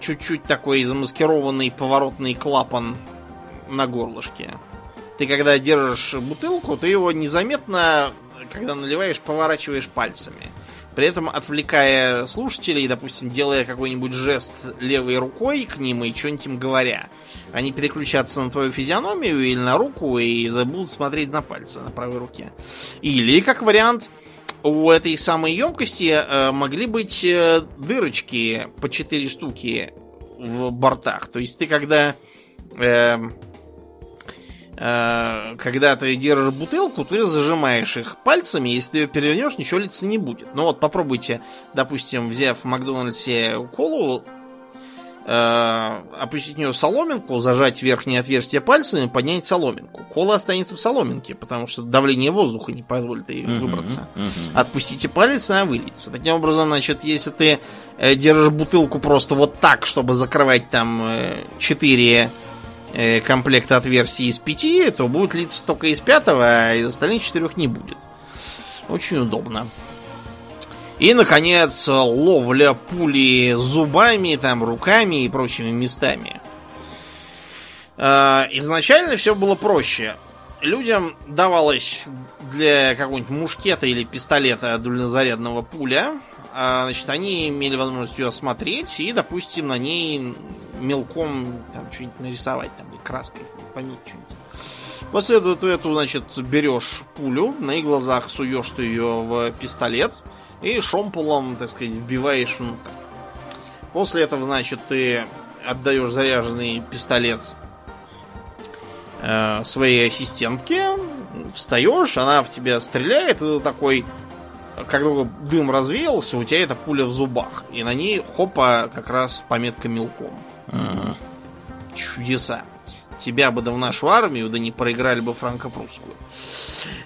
чуть-чуть такой замаскированный поворотный клапан на горлышке. Ты когда держишь бутылку, ты его незаметно, когда наливаешь, поворачиваешь пальцами. При этом отвлекая слушателей, допустим, делая какой-нибудь жест левой рукой к ним и что-нибудь им говоря. Они переключатся на твою физиономию или на руку и забудут смотреть на пальцы на правой руке. Или, как вариант, у этой самой емкости э, могли быть э, дырочки по 4 штуки в бортах. То есть ты когда э, когда ты держишь бутылку, ты зажимаешь их пальцами, если ты ее перевернешь, ничего лица не будет. Ну вот попробуйте, допустим, взяв в Макдональдсе колу, э, опустить в нее соломинку, зажать верхнее отверстие пальцами, поднять соломинку. Кола останется в соломинке, потому что давление воздуха не позволит ей uh-huh, выбраться. Uh-huh. Отпустите палец, она выльется. Таким образом, значит, если ты э, держишь бутылку просто вот так, чтобы закрывать там э, 4 Э, комплекта отверстий из пяти, то будет литься только из пятого, а из остальных четырех не будет. Очень удобно. И, наконец, ловля пули зубами, там, руками и прочими местами. Э, изначально все было проще. Людям давалось для какого-нибудь мушкета или пистолета дульнозарядного пуля. А, значит, они имели возможность ее осмотреть и, допустим, на ней мелком там что-нибудь нарисовать, там, и краской пометить что-нибудь. После этого ты эту, значит, берешь пулю, на их глазах суешь ты ее в пистолет и шомполом, так сказать, вбиваешь внутрь. После этого, значит, ты отдаешь заряженный пистолет э, своей ассистентке, встаешь, она в тебя стреляет, и ты такой когда дым развеялся, у тебя эта пуля в зубах. И на ней, хопа, как раз пометка мелком. Ага. Чудеса. Тебя бы да в нашу армию, да не проиграли бы франко-прусскую.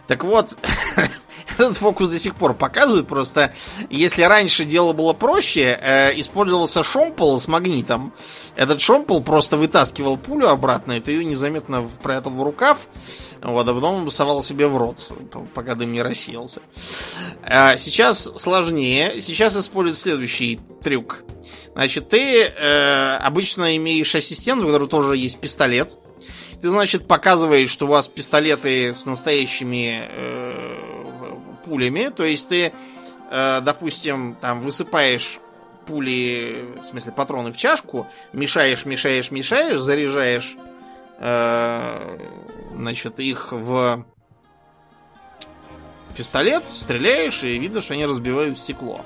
Так вот, этот фокус до сих пор показывает. Просто, если раньше дело было проще, э, использовался шомпол с магнитом. Этот шомпол просто вытаскивал пулю обратно, и ты ее незаметно прятал в рукав. Вот, а потом совал себе в рот, пока дым не рассеялся. А сейчас сложнее. Сейчас используют следующий трюк. Значит, ты э, обычно имеешь ассистента, у которого тоже есть пистолет. Ты, значит, показываешь, что у вас пистолеты с настоящими э, пулями. То есть ты, э, допустим, там высыпаешь пули, в смысле патроны в чашку, мешаешь, мешаешь, мешаешь, заряжаешь Э, значит, их в пистолет, стреляешь, и видно, что они разбивают стекло.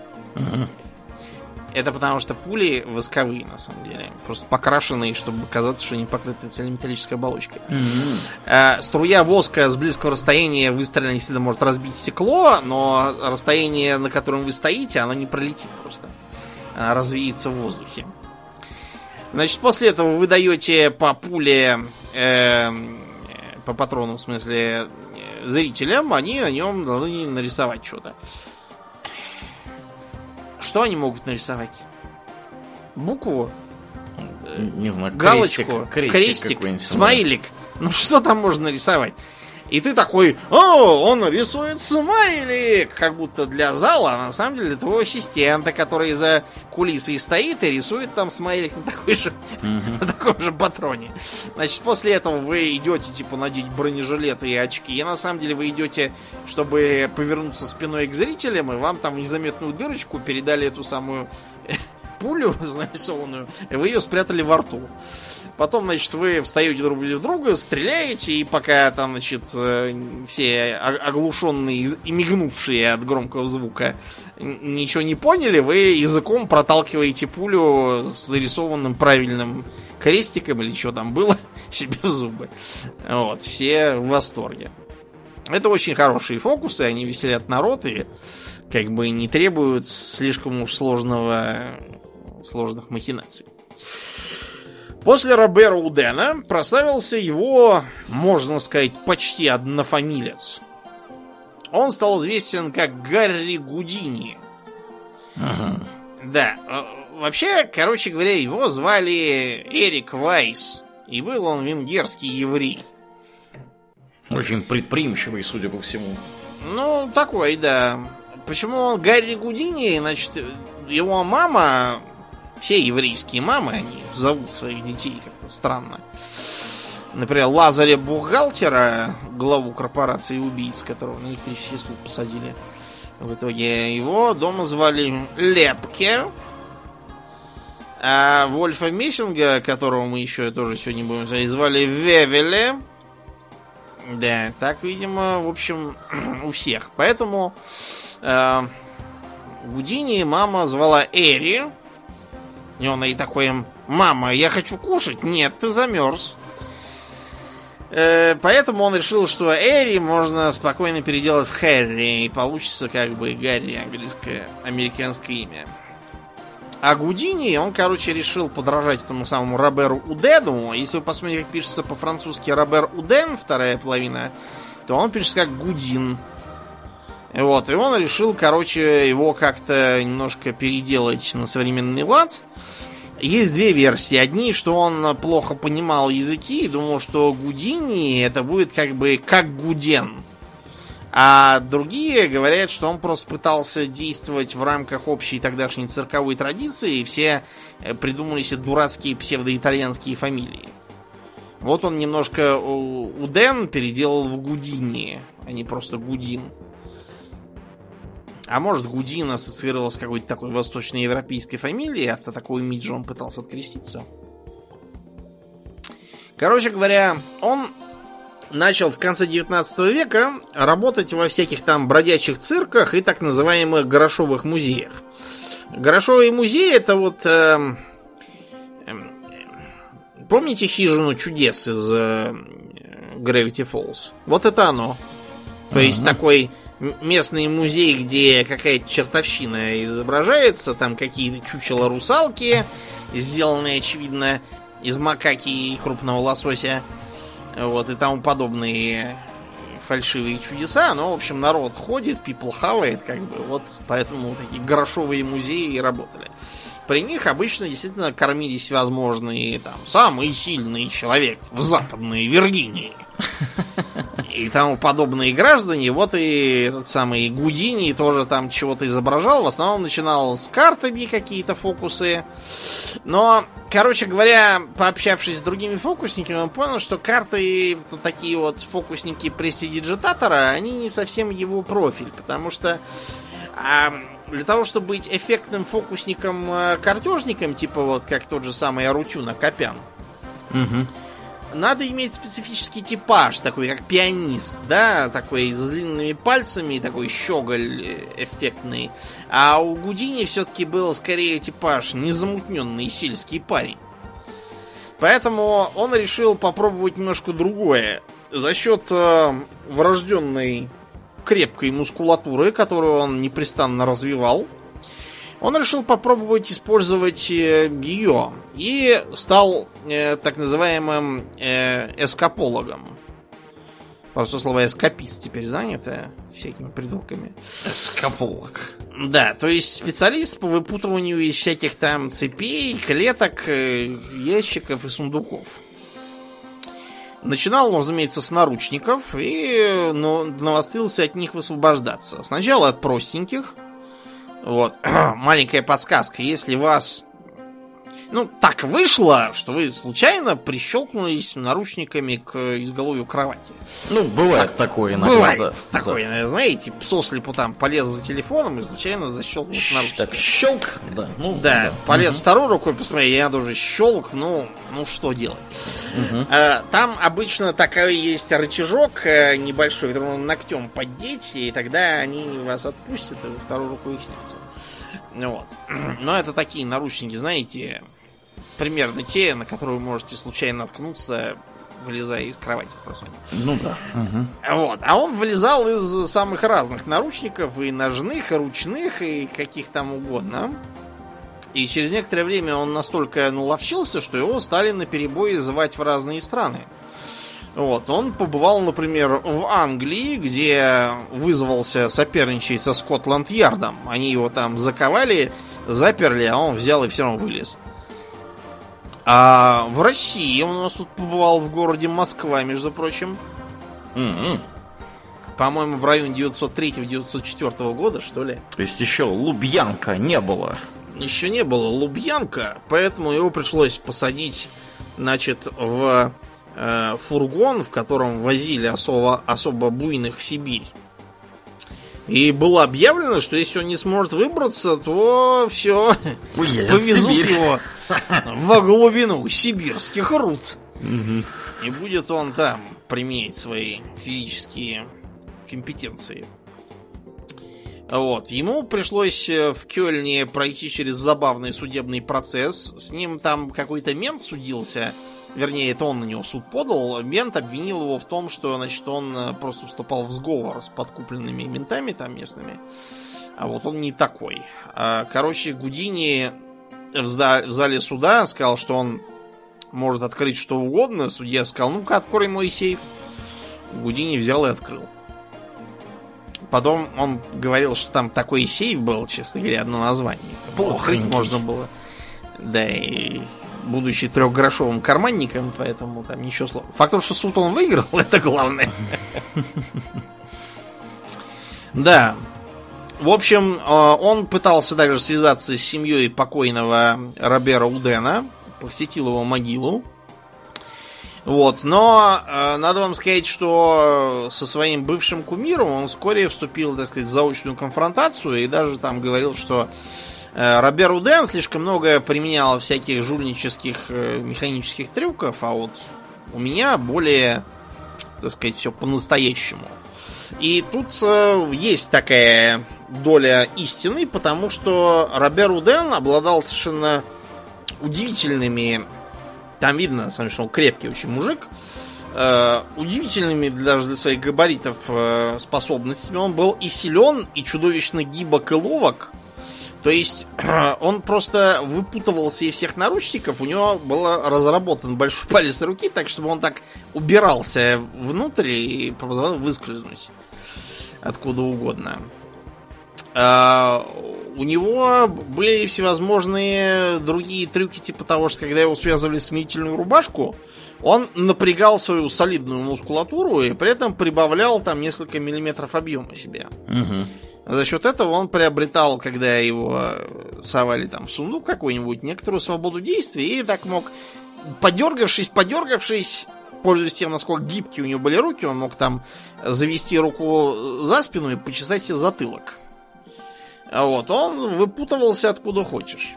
Это потому что пули восковые, на самом деле. Просто покрашенные, чтобы казаться, что они покрыты цельнометаллической оболочкой. Mm-hmm. Струя воска с близкого расстояния выстрелена действительно может разбить стекло, но расстояние, на котором вы стоите, оно не пролетит просто. Она развеется в воздухе. Значит, после этого вы даете по пуле, э, по патрону, в смысле, э, зрителям, они на нем должны нарисовать что-то. Что они могут нарисовать? Букву? Не знаю, галочку, крестик, крестик смайлик. Ну что там можно нарисовать? И ты такой, о, он рисует смайлик, как будто для зала, а на самом деле для твоего ассистента, который за кулисой стоит и рисует там смайлик на такой же, mm-hmm. на таком же патроне. Значит, после этого вы идете, типа, надеть бронежилеты и очки, и на самом деле вы идете, чтобы повернуться спиной к зрителям, и вам там незаметную дырочку передали эту самую пулю нарисованную, и вы ее спрятали во рту. Потом, значит, вы встаете друг в друга, стреляете, и пока там, значит, э, все оглушенные и мигнувшие от громкого звука ничего не поняли, вы языком проталкиваете пулю с нарисованным правильным крестиком или что там было себе в зубы. Вот, все в восторге. Это очень хорошие фокусы, они веселят народ и как бы не требуют слишком уж сложного сложных махинаций. После Робера Удена прославился его, можно сказать, почти однофамилец. Он стал известен как Гарри Гудини. Ага. Да. Э, вообще, короче говоря, его звали Эрик Вайс. И был он венгерский еврей. Очень предприимчивый, судя по всему. Ну, такой, да. Почему он Гарри Гудини? Значит, его мама все еврейские мамы, они зовут своих детей как-то странно. Например, Лазаря Бухгалтера, главу корпорации убийц, которого на электрический стул посадили. В итоге его дома звали Лепке. А Вольфа Мессинга, которого мы еще тоже сегодня будем звать, звали Вевеле. Да, так, видимо, в общем, у всех. Поэтому э, Гудини мама звала Эри, и он и такой, мама, я хочу кушать. Нет, ты замерз. Э, поэтому он решил, что Эри можно спокойно переделать в Хэрри, и получится как бы Гарри, английское, американское имя. А Гудини, он, короче, решил подражать этому самому Роберу Удену. Если вы посмотрите, как пишется по-французски Робер Уден, вторая половина, то он пишется как Гудин. Вот, и он решил, короче, его как-то немножко переделать на современный лад. Есть две версии. Одни, что он плохо понимал языки и думал, что Гудини это будет как бы как Гуден. А другие говорят, что он просто пытался действовать в рамках общей тогдашней цирковой традиции, и все э, придумали себе дурацкие псевдоитальянские фамилии. Вот он немножко Уден переделал в Гудини, а не просто Гудин. А может, Гудин ассоциировал с какой-то такой восточноевропейской фамилией, от такого имиджа он пытался откреститься. Короче говоря, он начал в конце 19 века работать во всяких там бродячих цирках и так называемых горошовых музеях. Горошовые музеи это вот... Э, э, помните хижину чудес из э, Gravity Falls? Вот это оно. То uh-huh. есть такой местный музей, где какая-то чертовщина изображается, там какие-то чучела русалки, сделанные, очевидно, из макаки и крупного лосося, вот, и тому подобные фальшивые чудеса, но, в общем, народ ходит, people хавает, как бы, вот, поэтому такие грошовые музеи и работали. При них обычно действительно кормились возможные, там, самый сильный человек в Западной Виргинии – и тому подобные граждане. Вот и этот самый Гудини тоже там чего-то изображал. В основном начинал с картами какие-то фокусы. Но, короче говоря, пообщавшись с другими фокусниками, он понял, что карты, вот такие вот фокусники престидиджитатора, они не совсем его профиль. Потому что а, для того, чтобы быть эффектным фокусником-картежником, типа вот как тот же самый Арутюна Копян, угу надо иметь специфический типаж, такой как пианист, да, такой с длинными пальцами, такой щеголь э, эффектный. А у Гудини все-таки был скорее типаж незамутненный сельский парень. Поэтому он решил попробовать немножко другое. За счет э, врожденной крепкой мускулатуры, которую он непрестанно развивал, он решил попробовать использовать э, ее и стал э, так называемым э, эскапологом. Просто слово эскапист теперь занято всякими придурками. Эскаполог. Да, то есть специалист по выпутыванию из всяких там цепей, клеток, э, ящиков и сундуков. Начинал он, разумеется, с наручников и ну, навострился от них высвобождаться. Сначала от простеньких. Вот, маленькая подсказка. Если вас ну, так вышло, что вы случайно прищелкнулись наручниками к изголовью кровати. Ну, бывает так, такое иногда. Бывает да, такое, да. знаете, сослепу там полез за телефоном и случайно защелкнул наручники. Так, щелк, да. Ну, да, да. полез угу. второй рукой, посмотри, я тоже щелк, ну, ну что делать. Угу. А, там обычно такой есть рычажок э, небольшой, который можно ногтем поддеть, и тогда они вас отпустят, и вы вторую руку их снимете. Вот. Но это такие наручники, знаете, примерно те, на которые вы можете случайно наткнуться, вылезая из кровати с просонья. Ну да. Угу. Вот. А он вылезал из самых разных наручников, и ножных, и ручных, и каких там угодно. И через некоторое время он настолько наловчился, что его стали на перебои звать в разные страны. Вот, он побывал, например, в Англии, где вызвался соперничать со Скотланд-Ярдом. Они его там заковали, заперли, а он взял и все равно вылез. А в России он у нас тут побывал в городе Москва, между прочим. Mm-hmm. По-моему, в районе 903-904 года, что ли. То есть еще Лубьянка не было. Еще не было Лубьянка, поэтому его пришлось посадить, значит, в э, фургон, в котором возили особо, особо буйных в Сибирь. И было объявлено, что если он не сможет выбраться, то все, повезут его во глубину сибирских руд. И будет он там применять свои физические компетенции. Вот. Ему пришлось э, в Кёльне пройти через забавный судебный процесс. С ним там какой-то мент судился вернее, это он на него суд подал, мент обвинил его в том, что, значит, он э, просто вступал в сговор с подкупленными ментами там местными. А вот он не такой. А, короче, Гудини в, зале суда сказал, что он может открыть что угодно. Судья сказал, ну-ка, открой мой сейф. Гудини взял и открыл. Потом он говорил, что там такой сейф был, честно говоря, одно название. Открыть можно было. Да, и будучи трехгрошовым карманником, поэтому там ничего сложного. Факт того, что суд он выиграл, это главное. Да. В общем, э, он пытался также связаться с семьей покойного Робера Удена, посетил его могилу. Вот, но э, надо вам сказать, что со своим бывшим кумиром он вскоре вступил, так сказать, в заочную конфронтацию и даже там говорил, что Робер Уден слишком много применял всяких жульнических э, механических трюков, а вот у меня более, так сказать, все по-настоящему. И тут э, есть такая доля истины, потому что Робер Уден обладал совершенно удивительными, там видно, деле, что он крепкий очень мужик, э, удивительными даже для своих габаритов э, способностями. Он был и силен, и чудовищно гибок и ловок, то есть он просто выпутывался из всех наручников, у него был разработан большой палец руки, так чтобы он так убирался внутрь и позволял выскользнуть откуда угодно. А, у него были всевозможные другие трюки, типа того, что когда его связывали с смирительную рубашку, он напрягал свою солидную мускулатуру и при этом прибавлял там несколько миллиметров объема себе. Угу. За счет этого он приобретал, когда его совали там в сундук какой-нибудь, некоторую свободу действий и так мог, подергавшись, подергавшись, пользуясь тем, насколько гибкие у него были руки, он мог там завести руку за спину и почесать себе затылок. Вот, он выпутывался откуда хочешь.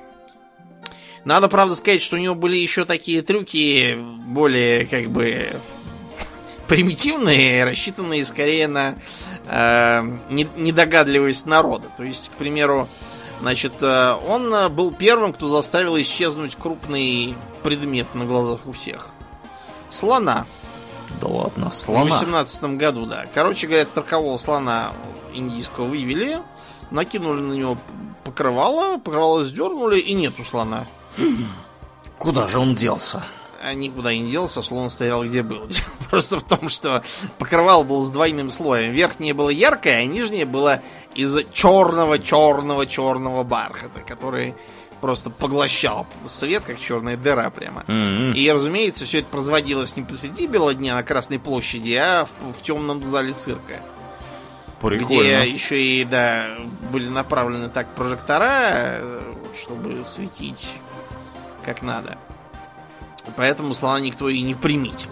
Надо, правда, сказать, что у него были еще такие трюки более, как бы, примитивные, рассчитанные скорее на э, недогадливость народа. То есть, к примеру, значит, э, он был первым, кто заставил исчезнуть крупный предмет на глазах у всех. Слона. Да ладно, слона. В 18 году, да. Короче говоря, циркового слона индийского вывели, накинули на него покрывало, покрывало сдернули, и нету слона. Куда же он делся? А никуда не делся, слон стоял где был. Просто в том, что покрывало было с двойным слоем. Верхнее было яркое, а нижнее было из черного-черного-черного бархата, который просто поглощал свет, как черная дыра прямо. Mm-hmm. И, разумеется, все это производилось не посреди бела дня на Красной площади, а в, в темном зале цирка. Прикольно. Где еще и, да, были направлены так прожектора, чтобы светить как надо. Поэтому слона никто и не приметил.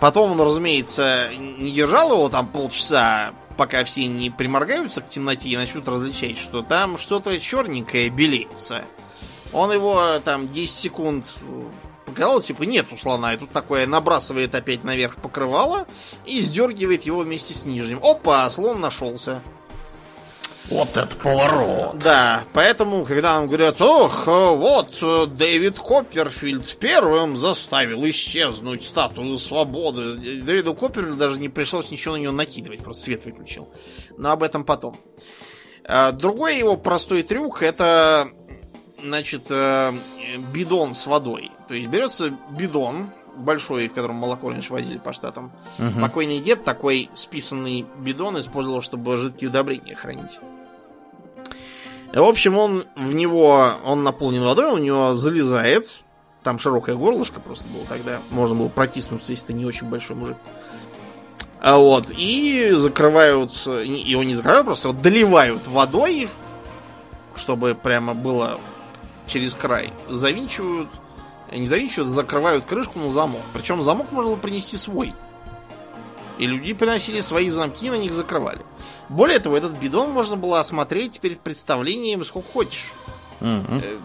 Потом он, разумеется, не держал его там полчаса, пока все не приморгаются к темноте и начнут различать, что там что-то черненькое белеется. Он его там 10 секунд показал, типа нету слона, и тут такое набрасывает опять наверх покрывало и сдергивает его вместе с нижним. Опа, слон нашелся. Вот это поворот. Да, поэтому, когда нам говорят, ох, вот Дэвид Копперфильд первым заставил исчезнуть статую свободы. Дэвиду Копперфильду даже не пришлось ничего на него накидывать, просто свет выключил. Но об этом потом. А, другой его простой трюк это, значит, э, бидон с водой. То есть берется бидон, большой, в котором молоко раньше возили по штатам. Угу. Покойный дед такой списанный бидон использовал, чтобы жидкие удобрения хранить. В общем, он в него, он наполнен водой, он у него залезает. Там широкое горлышко просто было тогда. Можно было протиснуться, если ты не очень большой мужик. А вот, и закрывают, его не закрывают, просто его доливают водой, чтобы прямо было через край. Завинчивают, не завинчивают, закрывают крышку на замок. Причем замок можно принести свой. И люди приносили свои замки, на них закрывали. Более того, этот бидон можно было осмотреть перед представлением сколько хочешь. Mm-hmm.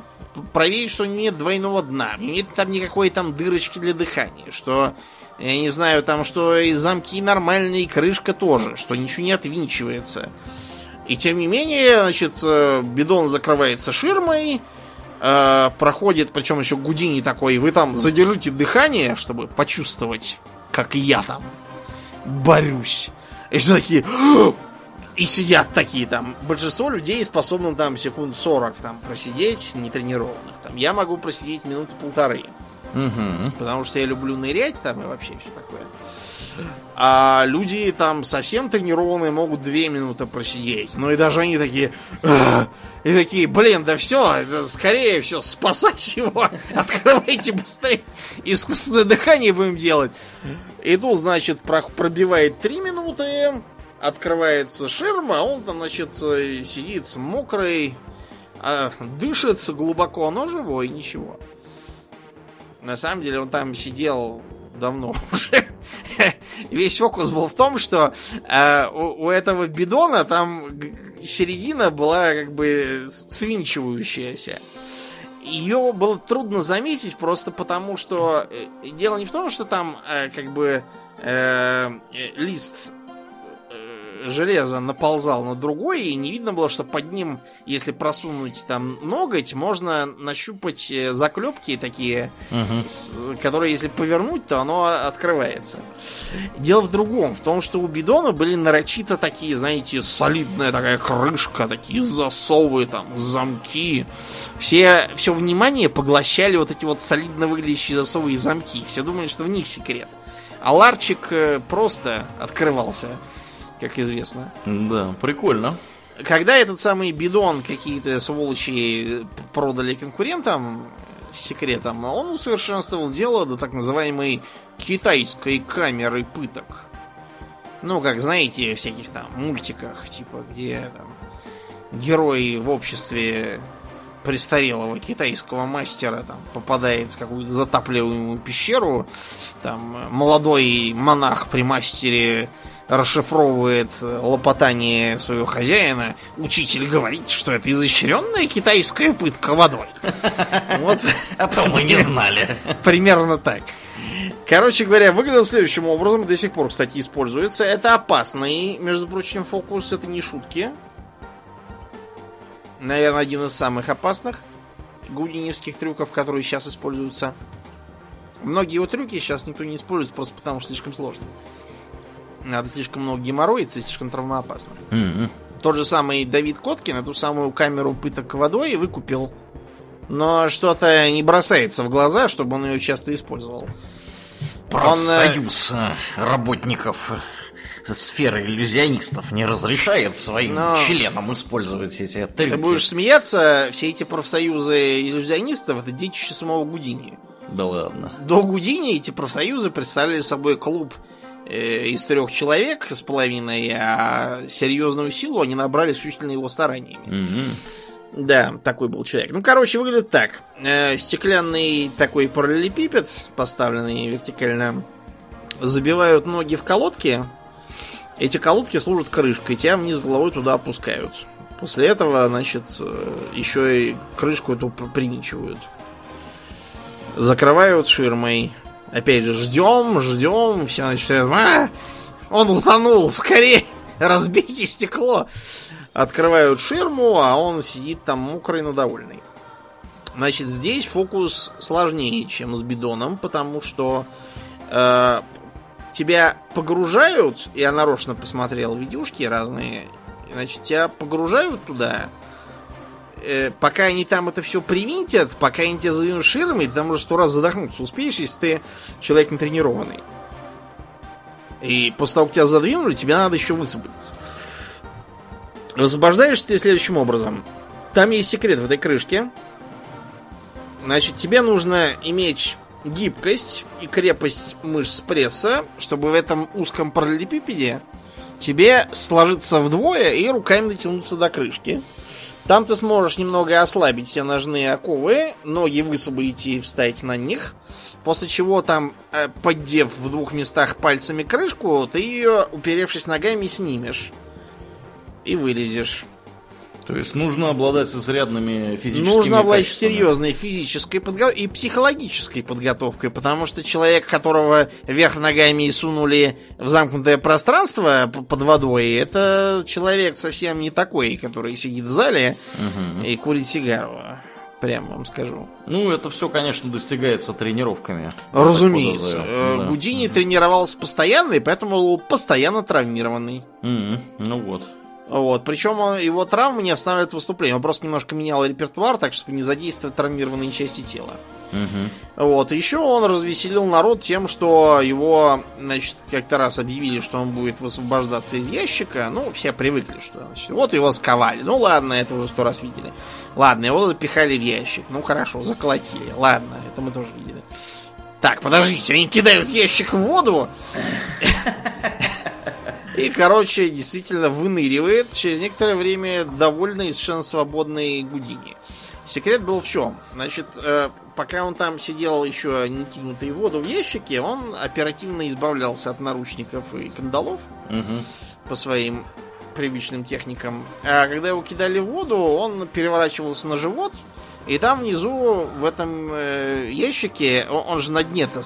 Проверить, что нет двойного дна, нет там никакой там дырочки для дыхания, что, я не знаю, там, что и замки нормальные, и крышка тоже, что ничего не отвинчивается. И тем не менее, значит, э, бидон закрывается ширмой, э, проходит, причем еще гудини такой, вы там задержите дыхание, чтобы почувствовать, как и я там борюсь. И все такие... И сидят такие там. Большинство людей способны там секунд 40 там просидеть, нетренированных. Там. Я могу просидеть минуты полторы. Угу. Потому что я люблю нырять там и вообще все такое. А люди там совсем тренированные могут две минуты просидеть. Ну и даже они такие... И такие, блин, да все, скорее все, спасать его, открывайте быстрее, искусственное дыхание будем делать. И тут, значит, пробивает три минуты, открывается ширма, а он там, значит, сидит мокрый, а, дышит глубоко, но живой, ничего. На самом деле он там сидел давно уже. Весь фокус был в том, что э, у, у этого бидона там середина была как бы свинчивающаяся. Ее было трудно заметить просто потому, что э, дело не в том, что там э, как бы э, лист железо наползал на другой, и не видно было, что под ним, если просунуть там ноготь, можно нащупать э, заклепки такие, угу. которые, если повернуть, то оно открывается. Дело в другом, в том, что у бидона были нарочито такие, знаете, солидная такая крышка, такие засовы, там, замки. Все, все внимание поглощали вот эти вот солидно выглядящие засовы и замки. Все думали, что в них секрет. А ларчик э, просто открывался как известно. Да, прикольно. Когда этот самый бидон какие-то сволочи продали конкурентам секретом, он усовершенствовал дело до так называемой китайской камеры пыток. Ну, как знаете, в всяких там мультиках, типа, где там герой в обществе престарелого китайского мастера там попадает в какую-то затапливаемую пещеру, там молодой монах при мастере расшифровывает лопотание своего хозяина. Учитель говорит, что это изощренная китайская пытка водой. Вот. А то мы не знали. Примерно так. Короче говоря, выглядел следующим образом. До сих пор, кстати, используется. Это опасный, между прочим, фокус. Это не шутки. Наверное, один из самых опасных гудиневских трюков, которые сейчас используются. Многие его трюки сейчас никто не использует, просто потому что слишком сложно. Надо слишком много геморроиться и слишком травмоопасно. Mm-hmm. Тот же самый Давид Коткин эту самую камеру пыток водой выкупил. Но что-то не бросается в глаза, чтобы он ее часто использовал. Профсоюз он, э, работников сферы иллюзионистов не разрешает своим Но... членам использовать эти трюки. Ты будешь смеяться, все эти профсоюзы иллюзионистов это детище самого Гудини. Да ладно. До Гудини эти профсоюзы представляли собой клуб э, из трех человек с половиной, а серьезную силу они набрали исключительно его стараниями. Угу. Да, такой был человек. Ну, короче, выглядит так. Э, стеклянный такой параллелепипед, поставленный вертикально, забивают ноги в колодки. Эти колодки служат крышкой, тебя вниз головой туда опускают. После этого, значит, э, еще и крышку эту приничивают. Закрывают ширмой. Опять же, ждем, ждем. Все начинают... А, он утонул, скорее! Разбейте стекло! Открывают ширму, а он сидит там мокрый, но довольный. Значит, здесь фокус сложнее, чем с бидоном, потому что э, тебя погружают, я нарочно посмотрел видюшки разные, значит, тебя погружают туда, э, пока они там это все привинтят, пока они тебя задвинут ширмой, ты там уже сто раз задохнуться успеешь, если ты человек натренированный. И после того, как тебя задвинули, тебе надо еще высвободиться. Высвобождаешься ты следующим образом. Там есть секрет в этой крышке. Значит, тебе нужно иметь гибкость и крепость мышц пресса, чтобы в этом узком параллелепипеде тебе сложиться вдвое и руками дотянуться до крышки. Там ты сможешь немного ослабить все ножные оковы, ноги высвободить и встать на них. После чего там, э, поддев в двух местах пальцами крышку, ты ее, уперевшись ногами, снимешь. И вылезешь. То есть нужно обладать изрядными физическими Нужно обладать серьезной физической подготовкой и психологической подготовкой, потому что человек, которого вверх ногами сунули в замкнутое пространство под водой, это человек совсем не такой, который сидит в зале угу. и курит сигару. Прямо вам скажу. Ну, это все, конечно, достигается тренировками. Разумеется. Э, да. Гудини угу. тренировался постоянно, и поэтому постоянно травмированный. Угу. Ну вот. Вот. Причем его травмы не останавливают выступление. Он просто немножко менял репертуар, так чтобы не задействовать травмированные части тела. Угу. Вот. Еще он развеселил народ тем, что его, значит, как-то раз объявили, что он будет высвобождаться из ящика. Ну, все привыкли, что значит, вот его сковали. Ну ладно, это уже сто раз видели. Ладно, его запихали в ящик. Ну хорошо, заколотили. Ладно, это мы тоже видели. Так, подождите, они кидают ящик в воду. И, короче, действительно выныривает через некоторое время довольно и совершенно свободный Гудини. Секрет был в чем? Значит, э, пока он там сидел еще не кинутый в воду в ящике, он оперативно избавлялся от наручников и кандалов угу. по своим привычным техникам. А когда его кидали в воду, он переворачивался на живот, и там внизу в этом э, ящике, он, он же на дне-то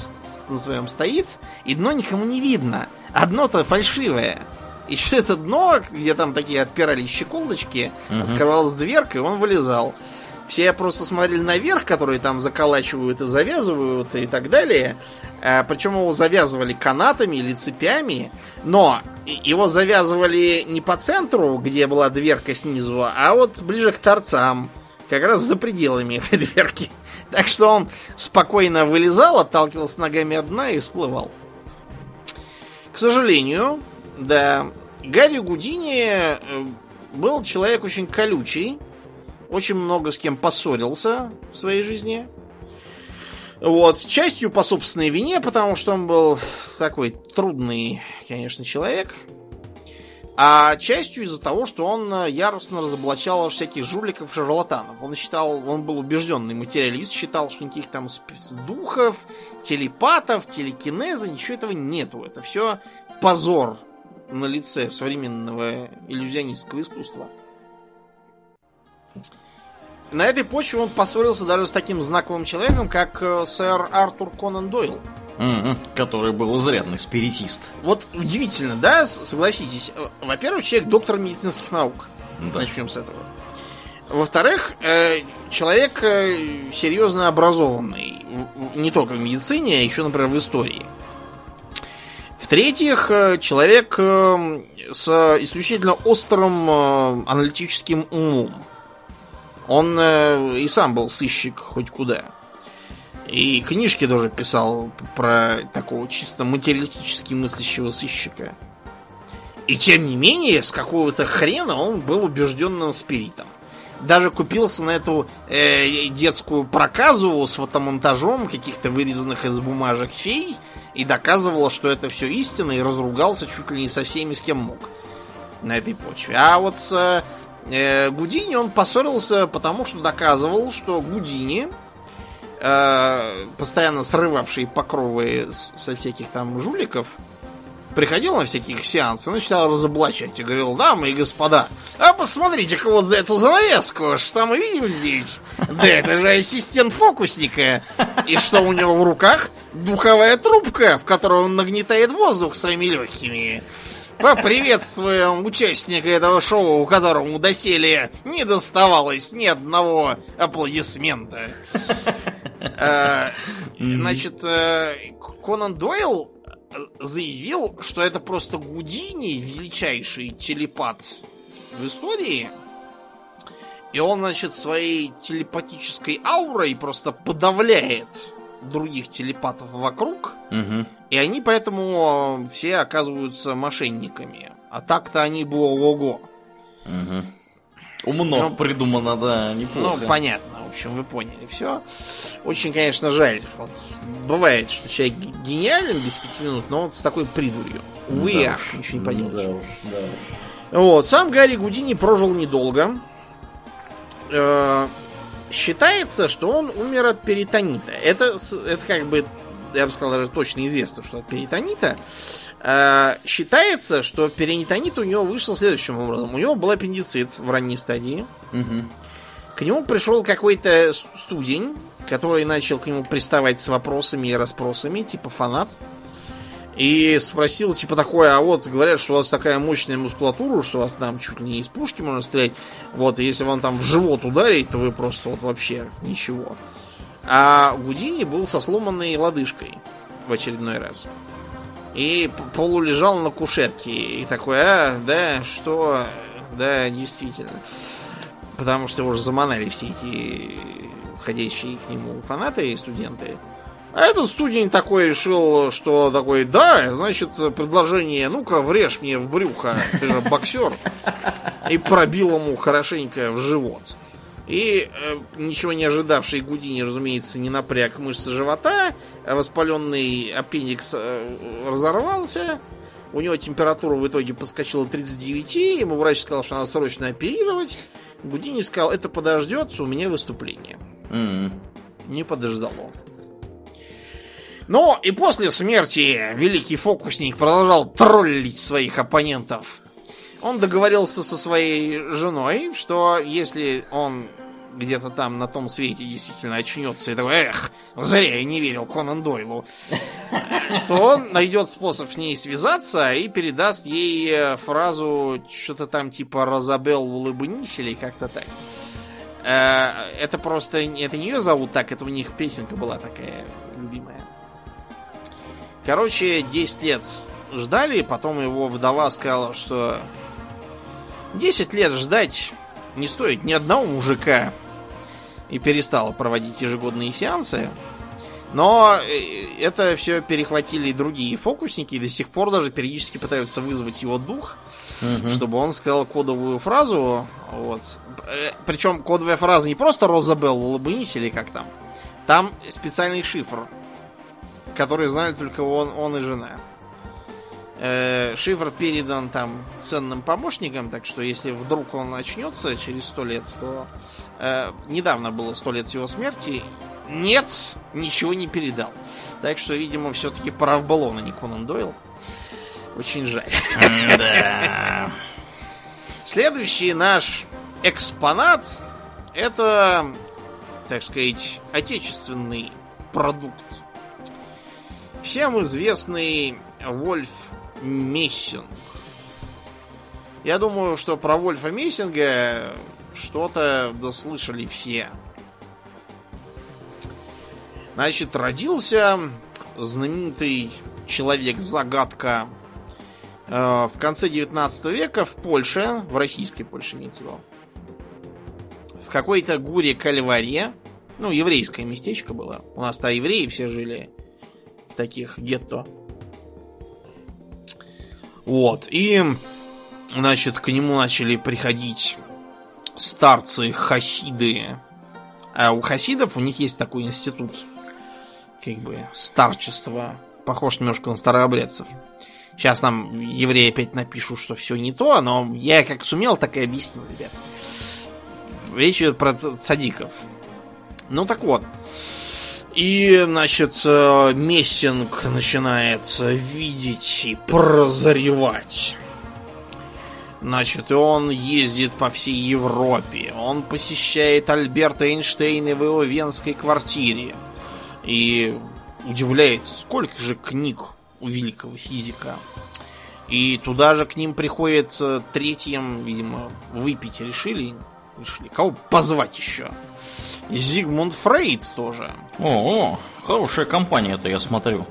на своем стоит, и дно никому не видно. Одно-то фальшивое. Еще это дно, где там такие отпирались щеколдочки, угу. открывалась дверка, и он вылезал. Все просто смотрели наверх, которые там заколачивают и завязывают и так далее. А, причем его завязывали канатами или цепями. Но его завязывали не по центру, где была дверка снизу, а вот ближе к торцам. Как раз за пределами этой дверки. Так что он спокойно вылезал, отталкивался ногами от дна и всплывал. К сожалению, да, Гарри Гудини э, был человек очень колючий, очень много с кем поссорился в своей жизни. Вот, частью по собственной вине, потому что он был такой трудный, конечно, человек. А частью из-за того, что он э, яростно разоблачал всяких жуликов и шарлатанов. Он считал, он был убежденный материалист, считал, что никаких там духов, телепатов, телекинеза, ничего этого нету. Это все позор на лице современного иллюзионистского искусства. На этой почве он поссорился даже с таким знаковым человеком, как э, сэр Артур Конан Дойл. Мгм. Который был изрядный спиритист. Вот удивительно, да, согласитесь. Э, Во-первых, человек доктор медицинских наук. Да. Начнем с этого. Во-вторых, э, человек э, серьезно образованный. Не только в медицине, а еще, например, в истории. В-третьих, э, человек э, с исключительно острым аналитическим умом. Он э, и сам был сыщик хоть куда. И книжки тоже писал про такого чисто материалистически мыслящего сыщика. И тем не менее, с какого-то хрена он был убежденным спиритом. Даже купился на эту э, детскую проказу с фотомонтажом каких-то вырезанных из бумажек фей и доказывал, что это все истина, и разругался чуть ли не со всеми, с кем мог на этой почве. А вот с э, Гудини он поссорился, потому что доказывал, что Гудини, э, постоянно срывавший покровы со всяких там жуликов, приходил на всяких сеансы, начинал разоблачать и говорил, дамы и господа, а посмотрите-ка вот за эту занавеску, что мы видим здесь? Да это же ассистент фокусника. И что у него в руках? Духовая трубка, в которой он нагнетает воздух своими легкими. Поприветствуем участника этого шоу, которому доселе не доставалось ни одного аплодисмента. Э, Значит, э, Конан Дойл э, заявил, что это просто Гудини, величайший телепат в истории. И он, значит, своей телепатической аурой просто подавляет других телепатов вокруг. Мгм. И они поэтому э, все оказываются мошенниками. А так-то они было ого Мгм. Умно Ну, придумано, да, Ну, неплохо. понятно, в общем, вы поняли все. Очень, конечно, жаль. Вот бывает, что человек гениален без пяти минут, но вот с такой придурью. Увы, Да ах, уж, ничего не ну поделаешь. Да уж, да уж. Вот, сам Гарри Гудини прожил недолго. Э, считается, что он умер от перитонита. Это, это как бы, я бы сказал, даже точно известно, что от перитонита. Э, считается, что перитонит у него вышел следующим образом. У него был аппендицит в ранней стадии. Мгм. К нему пришел какой-то студень, который начал к нему приставать с вопросами и расспросами, типа фанат. И спросил, типа, такое, а вот говорят, что у вас такая мощная мускулатура, что у вас там чуть ли не из пушки можно стрелять. Вот, и если вам там в живот ударить, то вы просто вот вообще ничего. А Гудини был со сломанной лодыжкой в очередной раз. И полулежал на кушетке. И такой, а, да, что, да, действительно. Потому что его уже заманали все эти ходящие к нему фанаты и студенты. А этот студень такой решил, что такой, да, значит, предложение, ну-ка, врежь мне в брюхо, ты же боксер. И пробил ему хорошенько в живот. И э, ничего не ожидавший Гудини, разумеется, не напряг мышцы живота, а воспаленный аппендикс э, разорвался. У него температура в итоге подскочила до 39, ему врач сказал, что надо срочно оперировать. Гудини сказал, это подождется, у меня выступление. Мгм. Не подождало. Но и после смерти великий фокусник продолжал троллить своих оппонентов. Он договорился со своей женой, что если он где-то там на том свете действительно очнется и такой, эх, зря я не верил Конан Дойлу, то он найдет способ с ней связаться и передаст ей э, фразу что-то там типа «Розабел, улыбнись» или как-то так. Э, Это просто... Это не ее зовут так, это у них песенка была такая любимая. Короче, 10 лет ждали, потом его вдова сказала, что 10 лет ждать не стоит ни одного мужика. И перестала проводить ежегодные сеансы. Но э, это все перехватили другие фокусники, и до сих пор даже периодически пытаются вызвать его дух, Мгм. чтобы он сказал кодовую фразу. Вот. Причем кодовая фраза не просто Розабелл, улыбнись или как там. Там специальный шифр, который знают только он, он и жена. Э, шифр передан там ценным помощникам, так что если вдруг он очнется через сто лет, то э, недавно было сто лет с его смерти. Нет, ничего не передал. Так что, видимо, все-таки прав был он, а не Конан Дойл. Очень жаль. Да. Следующий наш экспонат это, так сказать, отечественный продукт. Всем известный Вольф Мессинг. Я думаю, что про Вольфа Мессинга что-то дослышали все. Значит, родился знаменитый человек-загадка э, в конце 19 века в Польше, в российской Польше имеется в виду, в какой-то гуре Кальваре, ну, еврейское местечко было. У нас-то евреи все жили таких гетто. Вот, и, значит, к нему начали приходить старцы хасиды. А у хасидов у них есть такой институт, как бы, старчества, похож немножко на старообрядцев. Сейчас нам евреи опять напишут, что все не то, но я как сумел, так и объяснил, ребят. Речь идет про садиков. Ну так вот. И, значит, э, Мессинг начинает видеть и прозревать. Значит, он ездит по всей Европе. Он посещает Альберта Эйнштейна в его венской квартире. И удивляется, сколько же книг у великого физика. И туда же к ним приходит э, третьим, видимо, выпить решили. Решили. Кого позвать еще? Зигмунд Фрейд тоже. О, хорошая компания-то, я смотрю.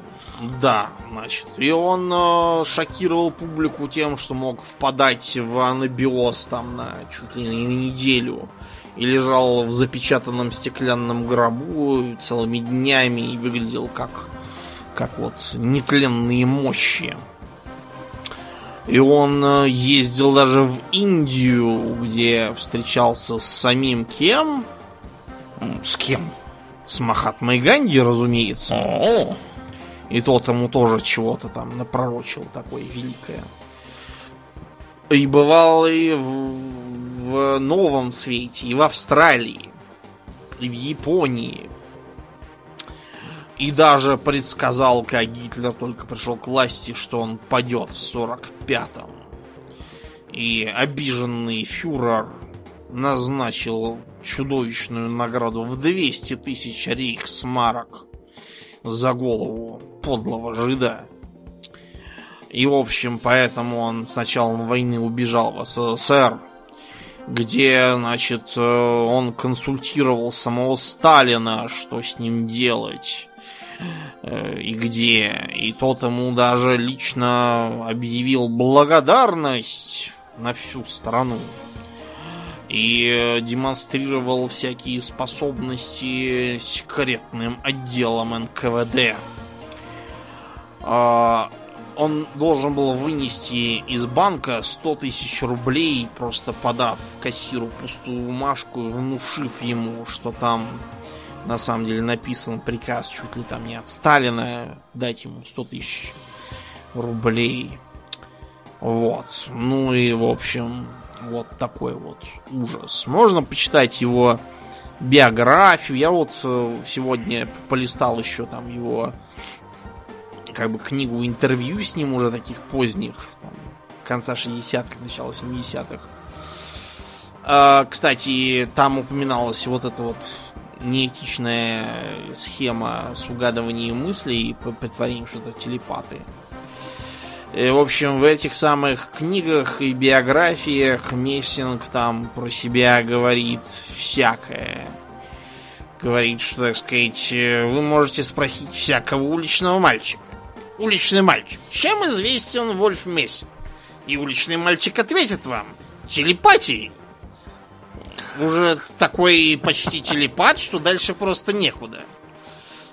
Да, значит. И он э, шокировал публику тем, что мог впадать в анабиоз там на чуть ли не неделю. И лежал в запечатанном стеклянном гробу целыми днями и выглядел как, как вот нетленные мощи. И он э, ездил даже в Индию, где встречался с самим кем? С кем? С Махатмой Ганди, разумеется. О, И тот ему тоже чего-то там напророчил такое великое. И бывал и в, в Новом Свете, и в Австралии, и в Японии. И даже предсказал, как Гитлер только пришел к власти, что он падет в 45-м. И обиженный фюрер назначил чудовищную награду в 200 тысяч рейхсмарок за голову подлого жида. И, в общем, поэтому он с началом войны убежал в СССР, где, значит, э, он консультировал самого Сталина, что с ним делать э, и где. И тот ему даже лично объявил благодарность на всю страну. И э, демонстрировал всякие способности секретным отделам НКВД. А, Он должен был вынести из банка 100 тысяч рублей, просто подав кассиру пустую бумажку внушив ему, что там на самом деле написан приказ чуть ли там не от Сталина дать ему 100 тысяч рублей. Вот. Ну и, в общем, вот такой вот ужас. Можно почитать его биографию. Я вот э, сегодня полистал еще там его как бы книгу интервью с ним уже таких поздних, там, конца 60-х, начала 70-х. А, кстати, там упоминалась вот эта вот неэтичная схема с угадыванием мыслей и притворением, что это телепаты. В общем, в этих самых книгах и биографиях Мессинг там про себя говорит всякое. Говорит, что, так сказать, вы можете спросить всякого уличного мальчика. Уличный мальчик. Чем известен Вольф Мессинг? И уличный мальчик ответит вам. Телепатией. Уже такой почти телепат, что дальше просто некуда.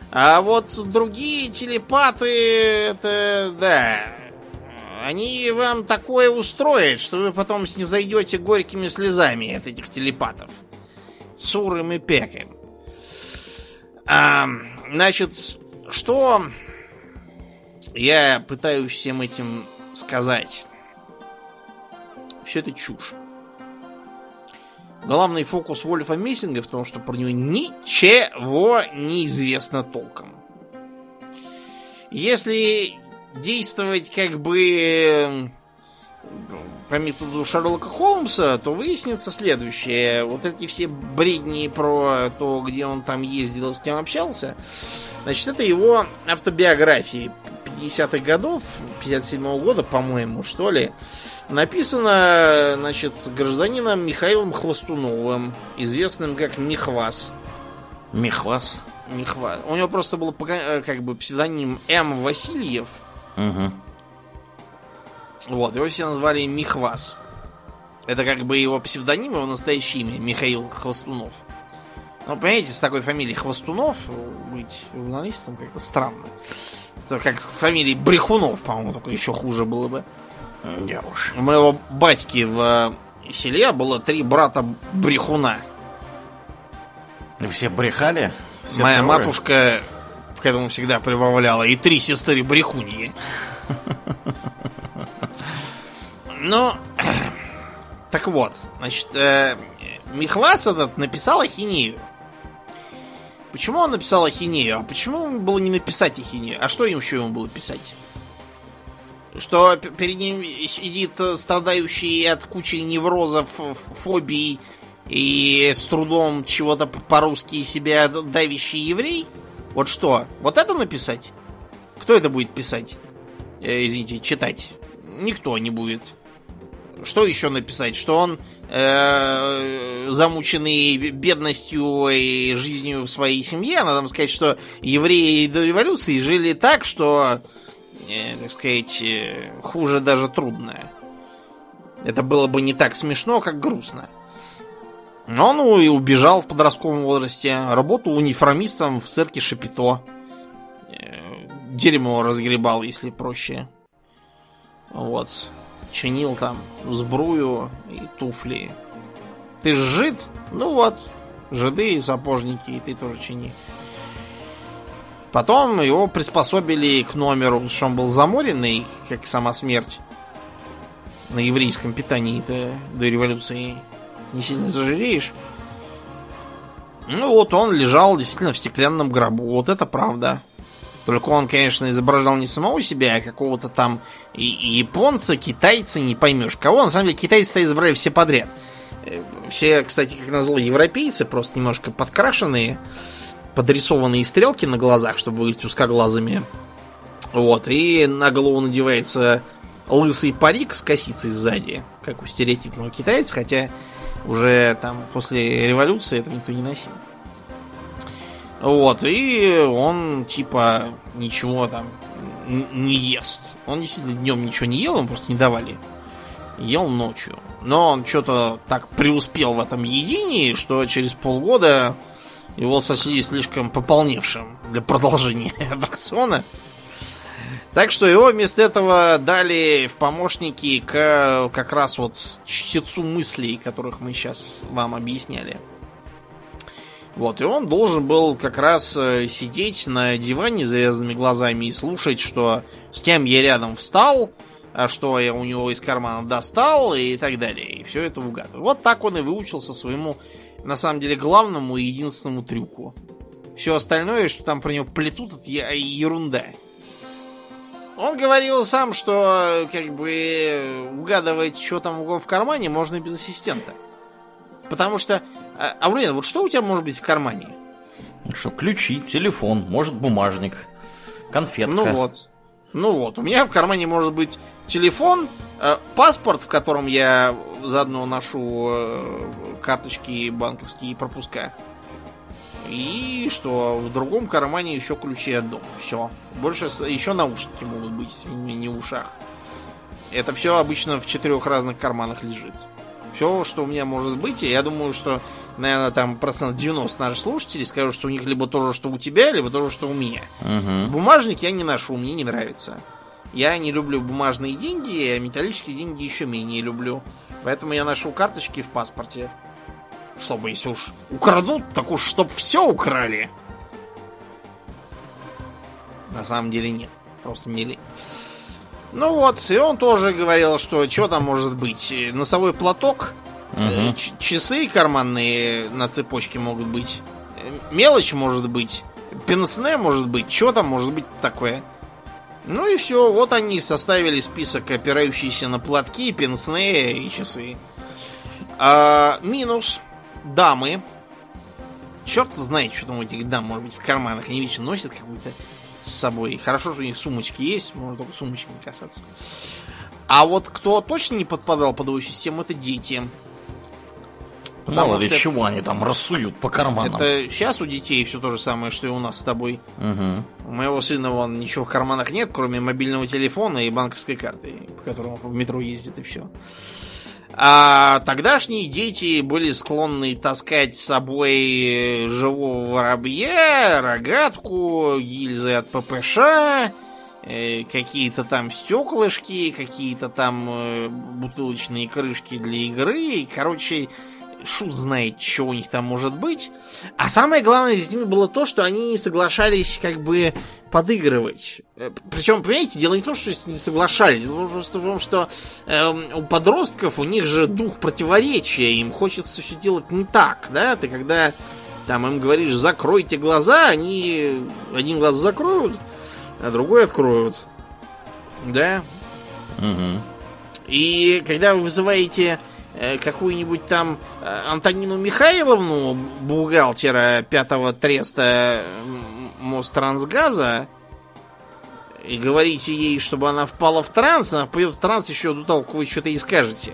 А вот другие телепаты, это, да, они вам такое устроят, что вы потом снизойдете горькими слезами от этих телепатов. Цурым и пеком. А, значит, что я пытаюсь всем этим сказать? Все это чушь. Главный фокус Вольфа Мессинга в том, что про него ничего не известно толком. Если действовать как бы по методу Шерлока Холмса, то выяснится следующее. Вот эти все бредни про то, где он там ездил, с кем общался, значит, это его автобиографии 50-х годов, 57-го года, по-моему, что ли. Написано, значит, гражданином Михаилом Хвостуновым, известным как Михвас. Михвас? Михвас. У него просто был как бы псевдоним М. Васильев. Угу. Вот, его все назвали Михвас. Это как бы его псевдоним, его настоящее имя, Михаил Хвостунов. Ну, понимаете, с такой фамилией Хвостунов быть журналистом как-то странно. Это как фамилии Брехунов, по-моему, только еще хуже было бы. Я уж. У моего батьки в селе было три брата Брехуна. Все брехали? Все Моя трое? матушка к этому всегда прибавляла. И три сестры Брехуньи. Ну, так вот, значит, э, Михвас этот написал ахинею. Почему он написал ахинею? А почему ему было не написать ахинею? А что им еще ему было писать? Что перед ним сидит страдающий от кучи неврозов, фобий и с трудом чего-то по-русски себя давящий еврей? Вот что? Вот это написать? Кто это будет писать? Э, извините, читать? Никто не будет. Что еще написать? Что он э, замученный бедностью и жизнью в своей семье. Надо сказать, что евреи до революции жили так, что, э, так сказать, э, хуже даже трудно. Это было бы не так смешно, как грустно. Но ну и убежал в подростковом возрасте. Работал униформистом в церкви Шапито. Э, дерьмо разгребал, если проще. Вот чинил там сбрую и туфли. Ты ж жид? Ну вот, жиды и сапожники, и ты тоже чини. Потом его приспособили к номеру, что он был заморенный, как сама смерть. На еврейском питании-то до революции не сильно зажиреешь. Ну вот он лежал действительно в стеклянном гробу. Вот это правда. Только он, конечно, изображал не самого себя, а какого-то там японца, китайца, не поймешь кого. На самом деле китайцы изображали все подряд. Э, все, кстати, как назло, европейцы, просто немножко подкрашенные, подрисованные стрелки на глазах, чтобы выглядеть узкоглазыми. Вот, и на голову надевается лысый парик с косицей сзади, как у стереотипного китайца, хотя уже там после революции это никто не носил. Вот, и он типа ничего там не ест. Он действительно днем ничего не ел, ему просто не давали. Ел ночью. Но он что-то так преуспел в этом единии, что через полгода его сочли слишком пополневшим для продолжения аттракциона. Так что его вместо этого дали в помощники к как раз вот чтецу мыслей, которых мы сейчас вам объясняли. Вот, и он должен был как раз э, сидеть на диване с завязанными глазами и слушать, что с кем я рядом встал, а что я у него из кармана достал и так далее. И все это угадывал. Вот так он и выучился своему, на самом деле, главному и единственному трюку. Все остальное, что там про него плетут, это ерунда. Он говорил сам, что как бы угадывать, что там у него в кармане, можно без ассистента. Потому что а, Аурен, вот что у тебя может быть в кармане? Что, ключи, телефон, может бумажник, конфетка. Ну вот. Ну вот, у меня в кармане может быть телефон, э, паспорт, в котором я заодно ношу э, карточки банковские пропуска. И что, в другом кармане еще ключи от дома. Все. Больше еще наушники могут быть, не в ушах. Это все обычно в четырех разных карманах лежит. Все, что у меня может быть, и я думаю, что наверное, там процент 90 наших слушателей скажут, что у них либо то же, что у тебя, либо то же, что у меня. Угу. Бумажник я не ношу, мне не нравится. Я не люблю бумажные деньги, а металлические деньги еще менее люблю. Поэтому я ношу карточки в паспорте. Чтобы, если уж украдут, так уж чтоб все украли. На самом деле нет. Просто не лень. Ну вот, и он тоже говорил, что что там может быть. Носовой платок Угу. Часы карманные на цепочке могут быть. Мелочь может быть. Пенсне может быть. Что там может быть такое? Ну и все, вот они составили список, опирающийся на платки, пенсне и часы. А, минус. Дамы. Черт знает, что там у этих дам, может быть, в карманах. Они вечно носят какую-то с собой. Хорошо, что у них сумочки есть, можно только сумочки не касаться. А вот кто точно не подпадал под его систему, это дети. Мало ли чего они там рассуют по карманам. Это сейчас у детей все то же самое, что и у нас с тобой. Угу. У моего сына вон ничего в карманах нет, кроме мобильного телефона и банковской карты, по которому в метро ездит и все. А тогдашние дети были склонны таскать с собой живого воробья, рогатку, гильзы от ППШ, э, какие-то там стеклышки, какие-то там э, бутылочные крышки для игры. Короче, шут знает, что у них там может быть. А самое главное с ними было то, что они не соглашались как бы подыгрывать. Э, Причем, понимаете, дело не в том, что не соглашались, дело просто в том, что э, у подростков у них же дух противоречия, им хочется все делать не так, да? Ты когда там им говоришь, закройте глаза, они один глаз закроют, а другой откроют. Да? Угу. И когда вы вызываете какую-нибудь там э, Антонину Михайловну, бухгалтера пятого треста Мострансгаза, и говорите ей, чтобы она впала в транс, она впадет в транс еще до того, как вы что-то и скажете.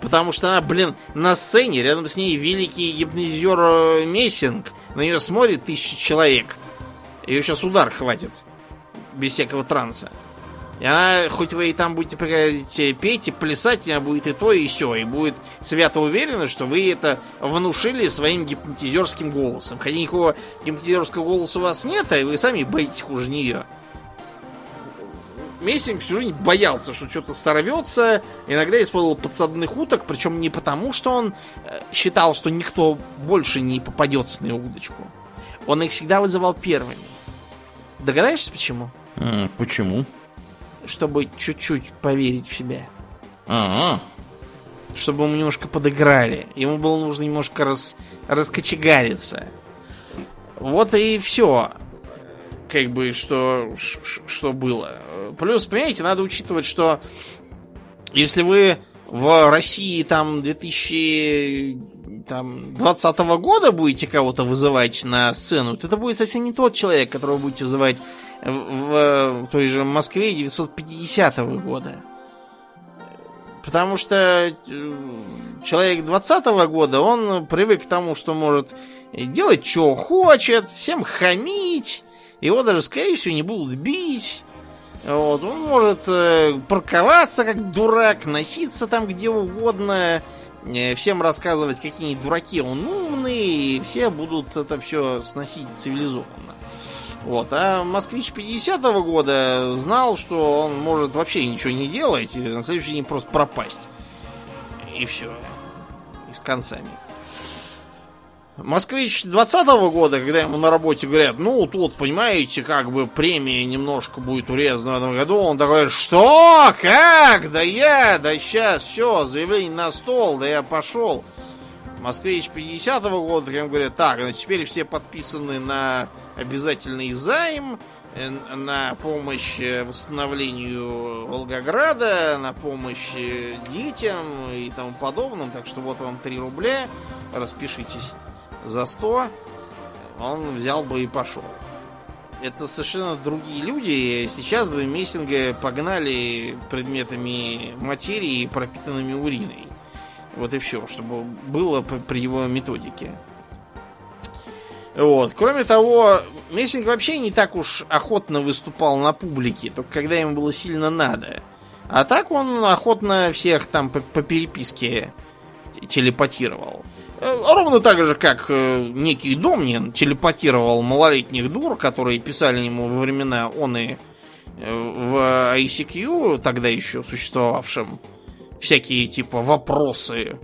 Потому что она, блин, на сцене, рядом с ней великий гипнозер э, Мессинг, на нее смотрит тысячи человек. Ее сейчас удар хватит. Без всякого транса. И она, хоть вы и там будете приходить петь и плясать, она будет и то, и все. И будет свято уверена, что вы это внушили своим гипнотизерским голосом. Хотя никакого гипнотизерского голоса у вас нет, а вы сами боитесь хуже нее. Мессинг всю жизнь боялся, что что-то сорвется, иногда использовал подсадных уток, причем не потому, что он э, считал, что никто больше не попадется на его удочку. Он их всегда вызывал первыми. Догадаешься почему? Почему? Чтобы чуть-чуть поверить в себя. А, Чтобы ему немножко подыграли. Ему было нужно немножко рас... раскочегариться. Вот и все. Как бы, что, что было. Плюс, понимаете, надо учитывать, что если вы в России там 2020 года будете кого-то вызывать на сцену, то это будет совсем не тот человек, которого будете вызывать в, в той же Москве 950 года. Потому что э, человек 20 года, он привык к тому, что может делать, что хочет, всем хамить, его даже, скорее всего, не будут бить. Вот, он может э, парковаться как дурак, носиться там где угодно, э, всем рассказывать, какие дураки он умный, и все будут это все сносить цивилизованно. Вот, а москвич 50-го года знал, что он может вообще ничего не делать и на следующий день просто пропасть. И все. И с концами. Москвич 20 года, когда ему на работе говорят, ну, тут, понимаете, как бы премия немножко будет урезана в этом году, он такой, что? Как? Да я, да сейчас, все, заявление на стол, да я пошел. Москвич 50 года, когда ему говорят, так, значит, теперь все подписаны на обязательный займ, э, на помощь э, восстановлению Волгограда, на помощь э, детям и тому подобным. Так что вот вам 3 рубля, распишитесь за 100. Он взял бы и пошел. Это совершенно другие люди. Сейчас бы Мессинга погнали предметами материи, пропитанными уриной. Вот и все, чтобы было при его методике. Вот. Кроме того, Мессинг вообще не так уж охотно выступал на публике, только когда ему было сильно надо. А так он охотно всех там по, по переписке телепатировал. Э, Ровно так же, как э, некий Домнин телепатировал малолетних дур, которые писали ему во времена он и э, в ICQ, тогда еще существовавшем, всякие типа вопросы.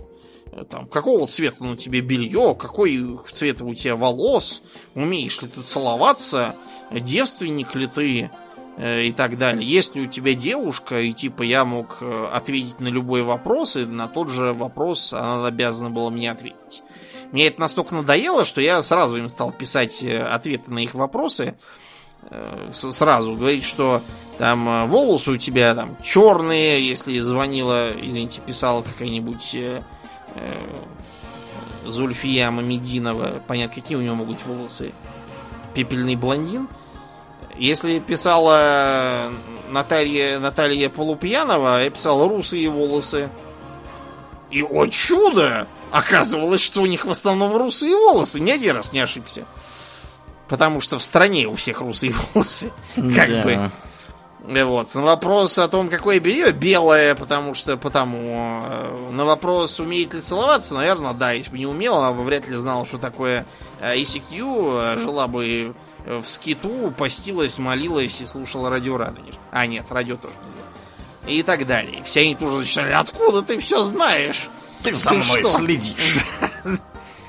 Там, какого цвета на тебе белье, какой цвет у тебя волос, умеешь ли ты целоваться, девственник ли ты э, и так далее. Есть ли у тебя девушка, и типа я мог э, ответить на любой вопрос, и на тот же вопрос она обязана была мне ответить. Мне это настолько надоело, что я сразу им стал писать э, ответы на их вопросы э, сразу говорить, что там волосы у тебя там черные, если звонила, извините, писала какая-нибудь Зульфия Мамединова, понятно, какие у него могут быть волосы, пепельный блондин. Если писала Наталья, Наталья Полупьянова, я писал русые волосы. И, о чудо! Оказывалось, что у них в основном русые волосы. Ни один раз не ошибся. Потому что в стране у всех русые волосы. Как да. бы. Вот. На вопрос о том, какое белье, белое, потому что потому. Э, на вопрос, умеет ли целоваться, наверное, да. Если бы не умела, она бы вряд ли знала, что такое ICQ. Э, жила бы в скиту, постилась, молилась и слушала радио Радонеж. А, нет, радио тоже нельзя. И так далее. Все они тоже начинали, откуда ты все знаешь? Ты за ты мной что? следишь.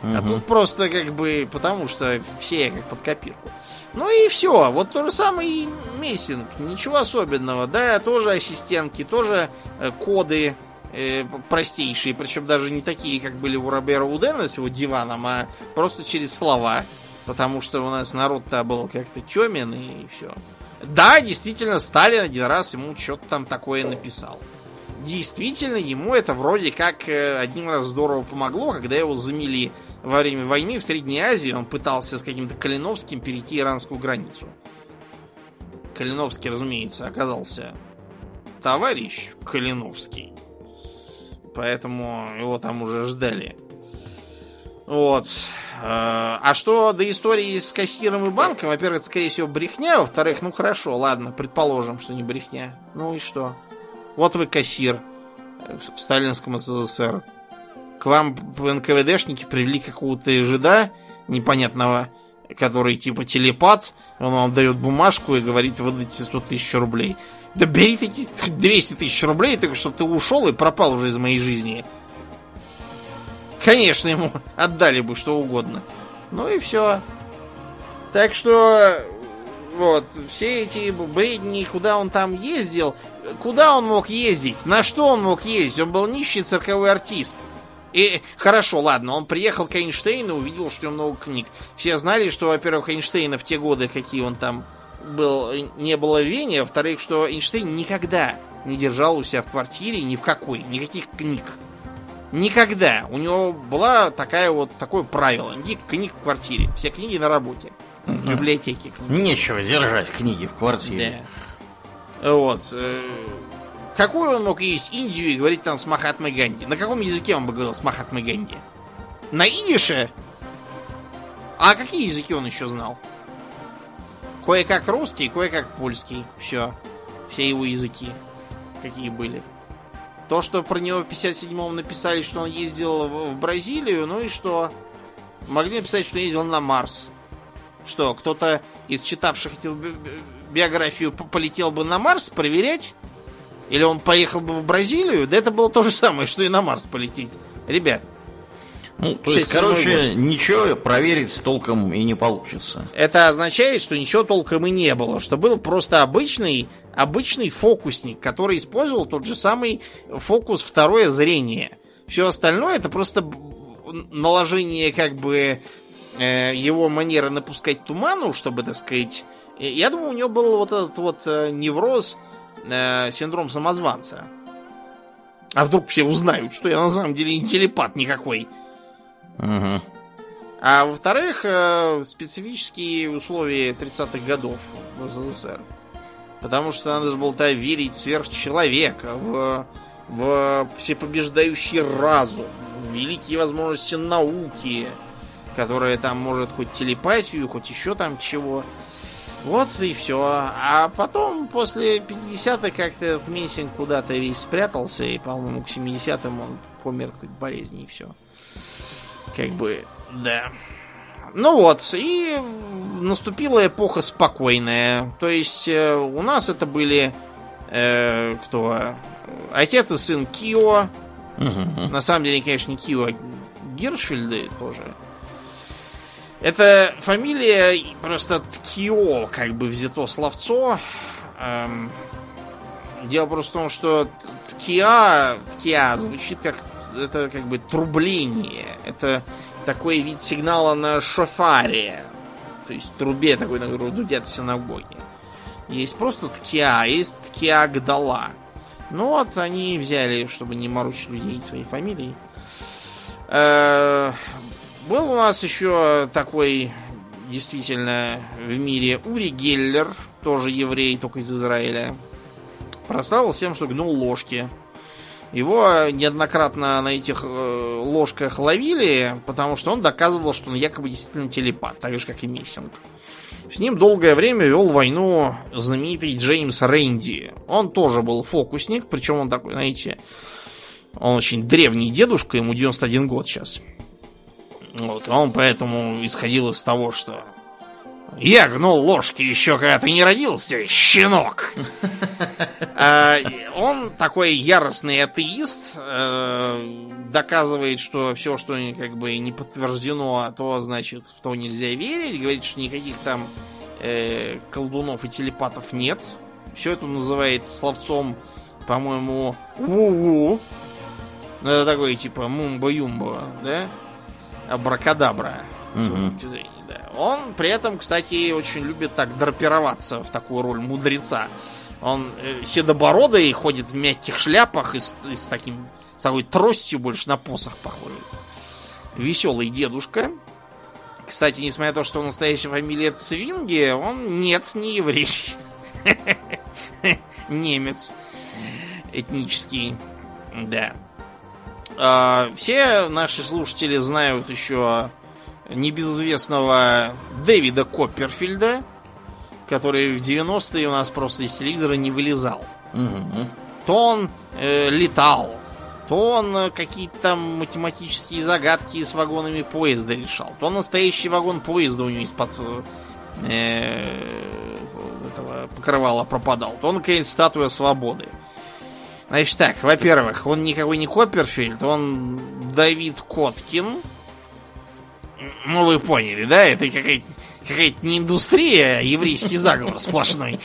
А тут просто как бы потому, что все как под копирку. Ну и все. Вот то же самое и Мессинг. Ничего особенного. Да, тоже ассистентки, тоже э, коды э, простейшие. Причем даже не такие, как были у Робера Удена с его диваном, а просто через слова. Потому что у нас народ-то был как-то темен и все. Да, действительно, Сталин один раз ему что-то там такое написал. Действительно, ему это вроде как э, один раз здорово помогло, когда его замели во время войны в Средней Азии, он пытался с каким-то Калиновским перейти иранскую границу. Калиновский, разумеется, оказался товарищ Калиновский. Поэтому его там уже ждали. Вот. Э, а что до истории с кассиром и банком? Во-первых, это, скорее всего, брехня. Во-вторых, ну хорошо, ладно, предположим, что не брехня. Ну и что? Вот вы кассир в сталинском СССР к вам НКВДшники привели какого-то жида непонятного, который типа телепат, он вам дает бумажку и говорит, выдайте 100 тысяч рублей. Да бери эти 200 тысяч рублей, только чтобы ты ушел и пропал уже из моей жизни. Конечно, ему отдали бы что угодно. Ну и все. Так что, вот, все эти бредни, куда он там ездил, куда он мог ездить, на что он мог ездить, он был нищий цирковой артист. И хорошо, ладно, он приехал к Эйнштейну, увидел, что у него много книг. Все знали, что, во-первых, Эйнштейна в те годы, какие он там был, не было в Вене, а во-вторых, что Эйнштейн никогда не держал у себя в квартире ни в какой, никаких книг. Никогда. У него была такая вот такое правило. Никаких книг в квартире. Все книги на работе. В библиотеке. Нечего держать книги в квартире. Да. Вот. Какой он мог есть Индию и говорить там с Махатмой Ганди? На каком языке он бы говорил с Махатмой Ганди? На идише? А какие языки он еще знал? Кое-как русский, кое-как польский. Все. Все его языки. Какие были. То, что про него в 57-м написали, что он ездил в, Бразилию, ну и что? Могли написать, что ездил на Марс. Что, кто-то из читавших биографию полетел бы на Марс проверять? Или он поехал бы в Бразилию, да это было то же самое, что и на Марс полететь. Ребят. Ну, то есть, короче, год. ничего проверить толком и не получится. Это означает, что ничего толком и не было, что был просто обычный, обычный фокусник, который использовал тот же самый фокус второе зрение. Все остальное это просто наложение как бы э, его манеры напускать туману, чтобы, так сказать... Я думаю, у него был вот этот вот э, невроз э, синдром самозванца. А вдруг все узнают, что я на самом деле не телепат никакой. Угу. А во-вторых, э, специфические условия 30-х годов в СССР. Потому что надо же было -то верить в сверхчеловека, в, в всепобеждающий разум, в великие возможности науки, которая там может хоть телепатию, хоть еще там чего. Вот и все. А потом, после 50-х, как-то этот Мессинг куда-то весь спрятался, и, по-моему, к 70-м он помер от болезни, и все. Как бы, да. Ну вот, и наступила эпоха спокойная. То есть э, у нас это были э, кто? Отец и сын Кио. Угу. На самом деле, конечно, не Кио, а Гиршфельды тоже. Это фамилия просто Ткио, как бы взято словцо. Эм, дело просто в том, что Ткиа, Ткиа звучит как это как бы трубление. Это такой вид сигнала на шофаре. То есть трубе такой, на которую дудят в синагоге. Есть просто ткия, а есть ткия гдала. Ну вот они взяли, чтобы не морочить людей своей фамилией. Э, был у нас еще такой действительно в мире Ури Геллер, тоже еврей, только из Израиля. Прославился тем, что гнул ложки. Его неоднократно на этих э, ложках ловили, потому что он доказывал, что он якобы действительно телепат, так же, как и Мессинг. С ним долгое время вел войну знаменитый Джеймс Рэнди. Он тоже был фокусник, причем он такой, знаете, он очень древний дедушка, ему 91 год сейчас. Вот, он поэтому исходил из того, что я гнул ложки еще когда ты не родился, щенок. А, он такой яростный атеист, э, доказывает, что все, что как бы не подтверждено, то значит в то нельзя верить. Говорит, что никаких там э, колдунов и телепатов нет. Все это называет словцом, по-моему, ву-ву. Ну, это такой типа мумба-юмба, да? Абракадабра. Mm-hmm. Да. Он при этом, кстати, очень любит так драпироваться в такую роль мудреца. Он э, седобородый, ходит в мягких шляпах и с, и с таким с такой тростью больше на посох похожий. Веселый дедушка. Кстати, несмотря на то, что он настоящая фамилия Цвинги, он нет, не еврей. Немец. Этнический. Да. А, все наши слушатели знают еще небезызвестного Дэвида Копперфильда, который в 90-е у нас просто из телевизора не вылезал. Угу. То он э, летал, то он э, какие-то там математические загадки с вагонами поезда решал, то настоящий вагон поезда у него из-под э, этого покрывала пропадал, то он какая-нибудь статуя свободы. Значит так, во-первых, он никакой не Копперфильд, он Давид Коткин, ну, вы поняли, да? Это какая-то какая не индустрия, а еврейский заговор сплошной.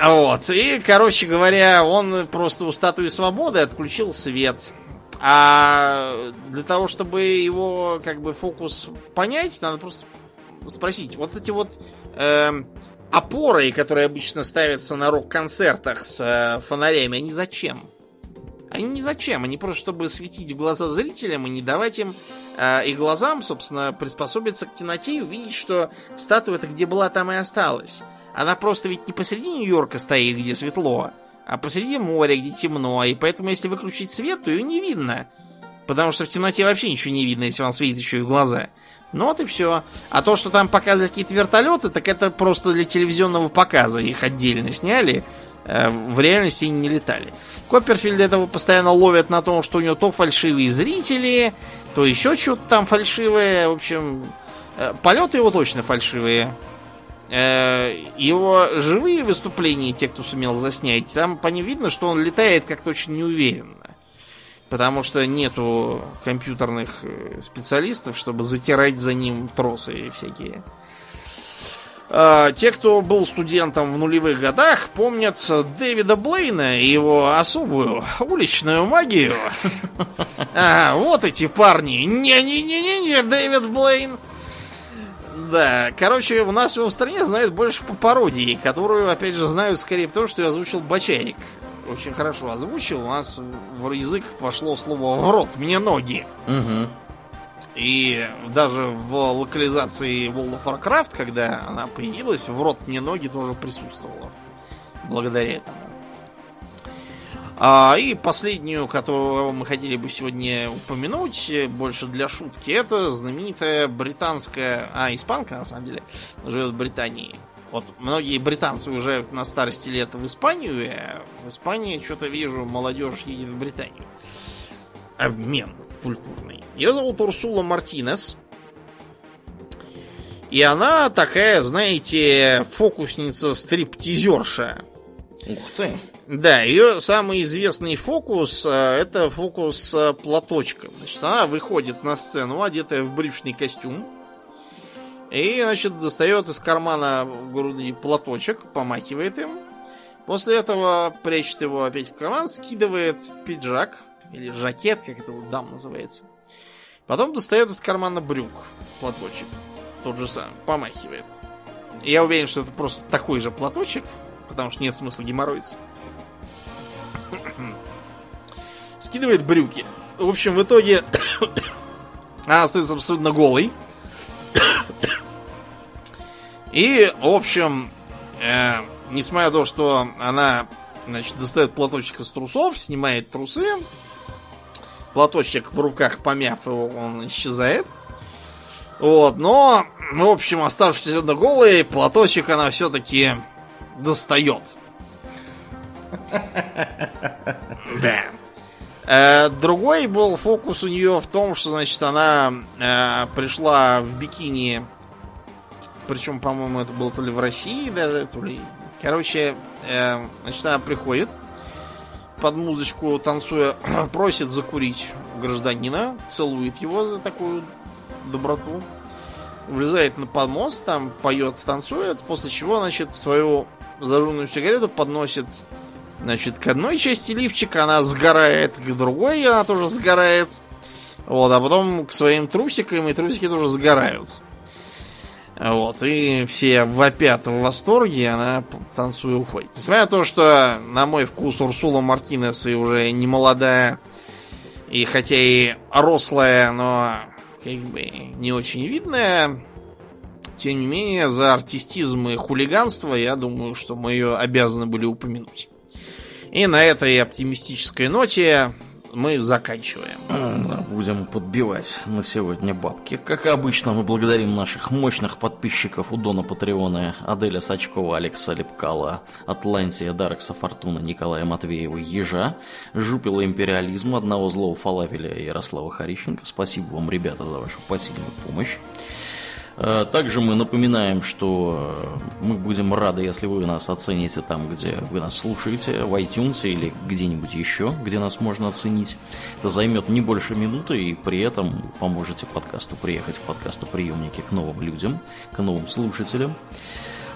Вот. И, короче говоря, он просто у статуи свободы отключил свет. А для того, чтобы его как бы фокус понять, надо просто спросить. Вот эти вот э, опоры, которые обычно ставятся на рок-концертах с э, фонарями, они зачем? Они не зачем, они просто чтобы светить в глаза зрителям и не давать им э, и глазам, собственно, приспособиться к темноте и увидеть, что статуя-то где была, там и осталась. Она просто ведь не посреди Нью-Йорка стоит, где светло, а посреди моря, где темно, и поэтому если выключить свет, то ее не видно. Потому что в темноте вообще ничего не видно, если вам светит еще и в глаза. Ну вот и все. А то, что там показывают какие-то вертолеты, так это просто для телевизионного показа. Их отдельно сняли. Э, в реальности не летали. Копперфильд этого постоянно ловят на том, что у него то фальшивые зрители, то еще что-то там фальшивое. В общем, э, полеты его точно фальшивые. Э, его живые выступления, те, кто сумел заснять, там по ним видно, что он летает как-то очень неуверенно. Потому что нету компьютерных специалистов, чтобы затирать за ним тросы всякие. А, те, кто был студентом в нулевых годах, помнят Дэвида Блейна и его особую уличную магию. А, вот эти парни. Не-не-не-не-не, Дэвид Блейн. Да, короче, у нас его в стране знают больше по пародии, которую, опять же, знают скорее потому, что я озвучил Бочарик. Очень хорошо озвучил. У нас в язык пошло слово «в рот мне ноги». Угу. И даже в локализации World of Warcraft, когда она появилась, в рот мне ноги тоже присутствовала. Благодаря этому. А, и последнюю, которую мы хотели бы сегодня упомянуть, больше для шутки, это знаменитая британская... А, испанка, на самом деле, живет в Британии. Вот многие британцы уже на старости лет в Испанию, а в Испании что-то вижу, молодежь едет в Британию. Обмен культурный. Ее зовут Урсула Мартинес. И она такая, знаете, фокусница-стриптизерша. Ух ты. Да, ее самый известный фокус э, это фокус с платочком. Значит, она выходит на сцену, одетая в брючный костюм. И, значит, достает из кармана груди платочек, помахивает им. После этого прячет его опять в карман, скидывает пиджак, или жакет, как это у дам называется. Потом достает из кармана брюк платочек. тот же самый, помахивает. Я уверен, что это просто такой же платочек, потому что нет смысла геморроиться. Скидывает брюки. В общем, в итоге она остается абсолютно голой. И, в общем, э, несмотря на то, что она значит, достает платочек из трусов, снимает трусы, платочек в руках помяв его, он исчезает. Вот, но, в общем, оставшись одно голый, платочек она все-таки достает. Да. Э, другой был фокус у нее в том, что, значит, она э, пришла в бикини, причем, по-моему, это было то ли в России даже, то ли... Короче, э, значит, она приходит под музычку, танцуя, просит закурить гражданина, целует его за такую доброту, влезает на подмост, там поет, танцует, после чего, значит, свою зажженную сигарету подносит, значит, к одной части лифчика, она сгорает, к другой она тоже сгорает, вот, а потом к своим трусикам, и трусики тоже сгорают. Вот, и все вопят в восторге, она танцуя уходит. Несмотря на то, что, на мой вкус, Урсула Мартинес и уже не молодая, и хотя и рослая, но как бы не очень видная. Тем не менее, за артистизм и хулиганство, я думаю, что мы ее обязаны были упомянуть. И на этой оптимистической ноте мы заканчиваем. Да, будем подбивать на сегодня бабки. Как обычно, мы благодарим наших мощных подписчиков у Дона Патреона, Аделя Сачкова, Алекса Лепкала, Атлантия, Дарекса Фортуна, Николая Матвеева, Ежа, Жупила Империализма, Одного Злого Фалавеля и Ярослава Харищенко. Спасибо вам, ребята, за вашу посильную помощь. Э, также мы напоминаем, что э, мы будем рады, если вы нас оцените там, где вы нас слушаете, в iTunes или где-нибудь еще, где нас можно оценить. Это займет не больше минуты, и при этом поможете подкасту приехать в подкастоприемники к новым людям, к новым слушателям.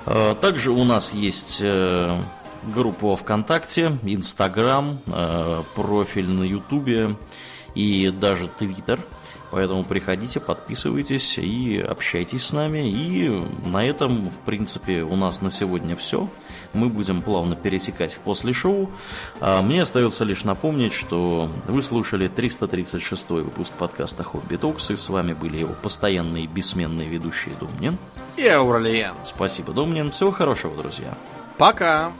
Э, также у нас есть группа ВКонтакте, Инстаграм, профиль на Ютубе и даже Твиттер – Поэтому приходите, подписывайтесь и общайтесь с нами. И на этом, в принципе, у нас на сегодня все. Мы будем плавно перетекать в после шоу. А мне остается лишь напомнить, что вы слушали 336 выпуск подкаста Хобби Токс, и с вами были его постоянные бессменные ведущие Домнин и Ауралиен. Спасибо, Домнин. Всего хорошего, друзья. Пока.